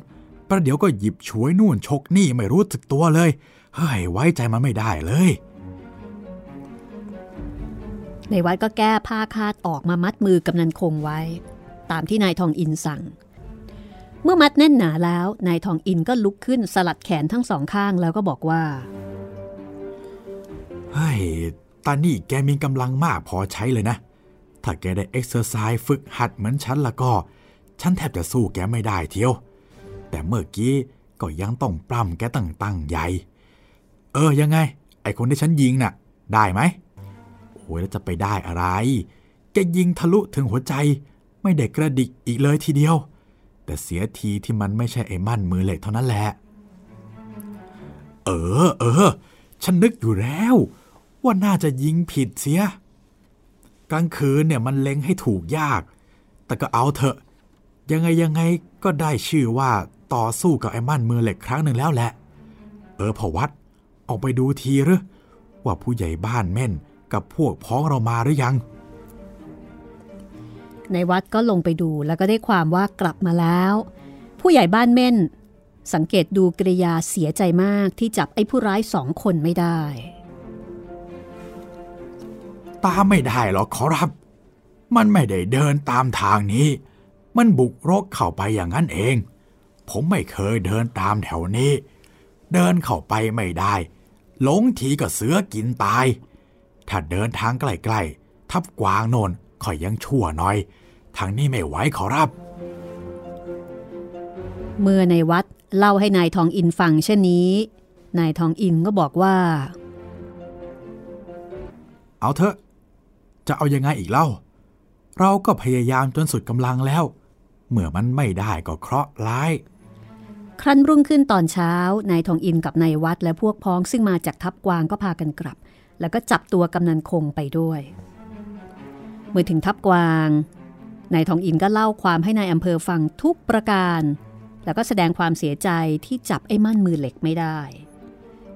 ประเดี๋ยวก็หยิบฉวยนู่นชกนี่ไม่รู้สึกตัวเลย เฮ้ยไว้ใจมันไม่ได้เลย ในวัดก็แก้ผ้าคาดออกมามัดมือกำนันคงไว้ ตามที่นายทองอินสั่ง เมื่อมัดแน่นหนาแล้ว นายทองอินก็ลุกขึ้นสลัดแขนทั้งสองข้างแล้วก็บอกว่าเฮ้ยตานี่แกมีกำลังมากพอใช้เลยนะ ถ้าแกได้ exercise ฝึกหัดเหมือนฉันละก็ ฉันแทบจะสู้แกไม่ได้เทียว แต่เมื่อกี้ก็ยังต้องปล้ำแกตั้งตั้งใหญ่ เออยังไง ไอคนที่ฉันยิงน่ะ ได้ไหมโอ้ยแล้วจะไปได้อะไร แกยิงทะลุถึงหัวใจ ไม่ได้กระดิกอีกเลยทีเดียว แต่เสียทีที่มันไม่ใช่ไอ้มั่นมือเหล็กเท่านั้นแหละ เออ เออ ฉันนึกอยู่แล้ว ว่าน่าจะยิงผิดเสีย กลางคืนเนี่ยมันเล็งให้ถูกยาก แต่ก็เอาเถอะ ยังไงยังไงก็ได้ชื่อว่าต่อสู้กับไอ้มั่นมือเหล็กครั้งหนึ่งแล้วแหละ เออพอวัด ออกไปดูทีหรือว่าผู้ใหญ่บ้านแม่นกับพวกพ้องเรามาหรือยัง ในวัดก็ลงไปดูแล้วก็ได้ความว่ากลับมาแล้ว ผู้ใหญ่บ้านเม่น สังเกตดูกริยาเสียใจมากที่จับไอ้ผู้ร้ายสองคนไม่ได้ ตามไม่ได้หรอกขอรับ มันไม่ได้เดินตามทางนี้ มันบุกรกเข้าไปอย่างนั้นเอง ผมไม่เคยเดินตามแถวนี้ เดินเข้าไปไม่ได้หลงทีก็เสือกินตาย ถ้าเดินทางใกล้ๆ ทับกวางโนน ข่อยยังชั่วหน่อย ทางนี้ไม่ไหวขอรับ เมื่อในวัดเล่าให้นายทองอินฟังเช่นนี้ นายทองอินก็บอกว่า เอาเถอะ จะเอายังไงอีกเล่า เราก็พยายามจนสุดกำลังแล้ว เมื่อมันไม่ได้ก็เคราะห์ร้าย ครั้นรุ่งขึ้นตอนเช้า นายทองอินกับนายวัดและพวกพ้องซึ่งมาจากทับกวางก็พากันกลับ แล้วก็จับตัวกำนันคงไปด้วย เมื่อถึงทับกวางนายทองอินก็เล่าความให้นายอำเภอฟังทุกประการ แล้วก็แสดงความเสียใจที่จับไอ้มั่นมือเหล็กไม่ได้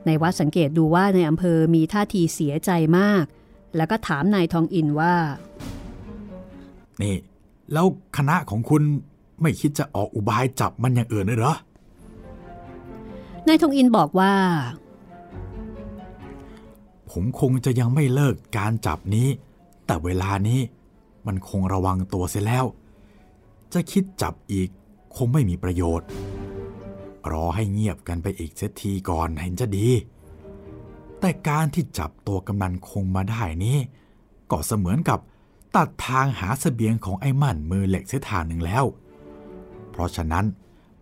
ในวัดสังเกตดูว่าในอำเภอมีท่าทีเสียใจมาก แล้วก็ถามนายทองอินว่า นี่ แล้วคณะของคุณไม่คิดจะออกอุบายจับมันอย่างอื่นเลยเหรอนายทองอินบอกว่า ผมคงจะยังไม่เลิกการจับนี้ แต่เวลานี้มันคงระวังตัวเสียแล้ว จะคิดจับอีกคงไม่มีประโยชน์ รอให้เงียบกันไปอีกเสียทีก่อนเห็นจะดี แต่การที่จับตัวกำนันคงมาได้นี้ ก็เสมือนกับตัดทางหาสเสบียงของไอ้มั่นมือเหล็กเสียทางหนึ่งแล้ว เพราะฉะนั้น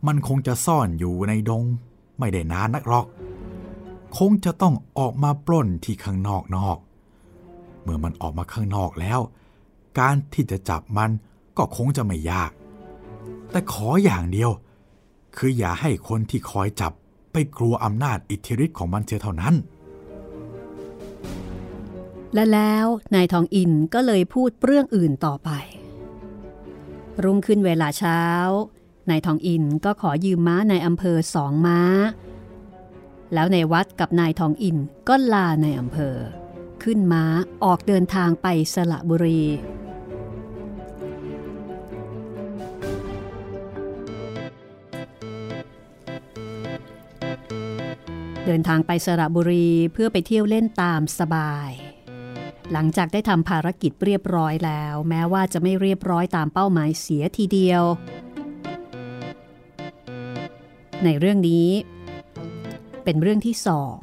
มันคงจะซ่อนอยู่ในดงไม่ได้นานนักหรอก คงจะต้องออกมาปล้นที่ข้างนอกนอก มื่อมันออกมาข้างนอกแล้ว การที่จะจับมันก็คงจะไม่ยาก แต่ขออย่างเดียว คืออย่าให้คนที่คอยจับไปกลัวอำนาจอิทธิฤทธิ์ของมันเสียเท่านั้น และแล้วนายทองอินก็เลยพูดเรื่องอื่นต่อไป รุ่งขึ้นเวลาเช้านายทองอินก็ขอยืมม้าในอำเภอสองม้า แล้วในวัดกับนายทองอินก็ลาในอำเภอ ขึ้นม้าออกเดินทางไปสระบุรี เดินทางไปสระบุรีเพื่อไปเที่ยวเล่นตามสบาย หลังจากได้ทำภารกิจเรียบร้อยแล้ว แม้ว่าจะไม่เรียบร้อยตามเป้าหมายเสียทีเดียว ในเรื่องนี้ เป็นเรื่องที่สอง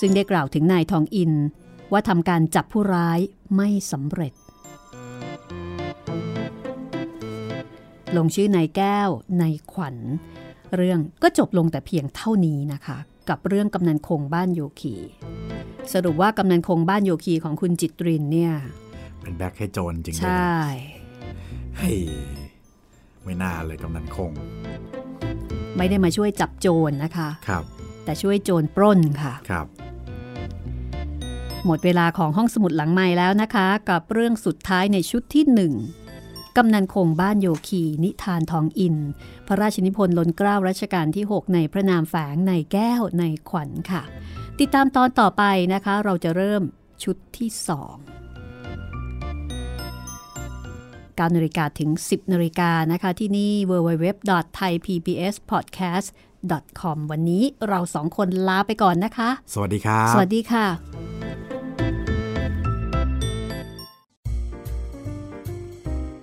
ซึ่งได้กล่าวถึงนายทองอิน ว่าทำการจับผู้ร้ายไม่สำเร็จ ลงชื่อนายแก้ว นายขวัญ เรื่องก็จบลงแต่เพียงเท่านี้นะคะ กับเรื่องกำนันคงบ้านโยคี สรุปว่ากำนันคงบ้านโยคีของคุณจิตรินเนี่ย เป็นแบ็คให้โจรจริงๆใช่เฮ้ยไม่น่าเลยกำนันคง ไม่ได้มาช่วยจับโจรนะคะ ครับแต่ช่วยโจรปล้นค่ะ ครับ หมดเวลาของห้องสมุดหลังใหม่แล้วนะคะ กับเรื่องสุดท้ายในชุดที่หนึ่งกำนันคงบ้านโยคี นิทานทองอิน พระราชนิพนธ์ล้นเกล้ารัชกาลที่ 6 ในพระนามแฝงในแก้วในขวัญค่ะ ติดตามตอนต่อไปนะคะ เราจะเริ่มชุดที่สอง9นาฬิกาถึง 10นาฬิกานะคะ ที่นี่ www.thaipbspodcast.com วันนี้เราสองคนลาไปก่อนนะคะ สวัสดีครับ สวัสดีค่ะ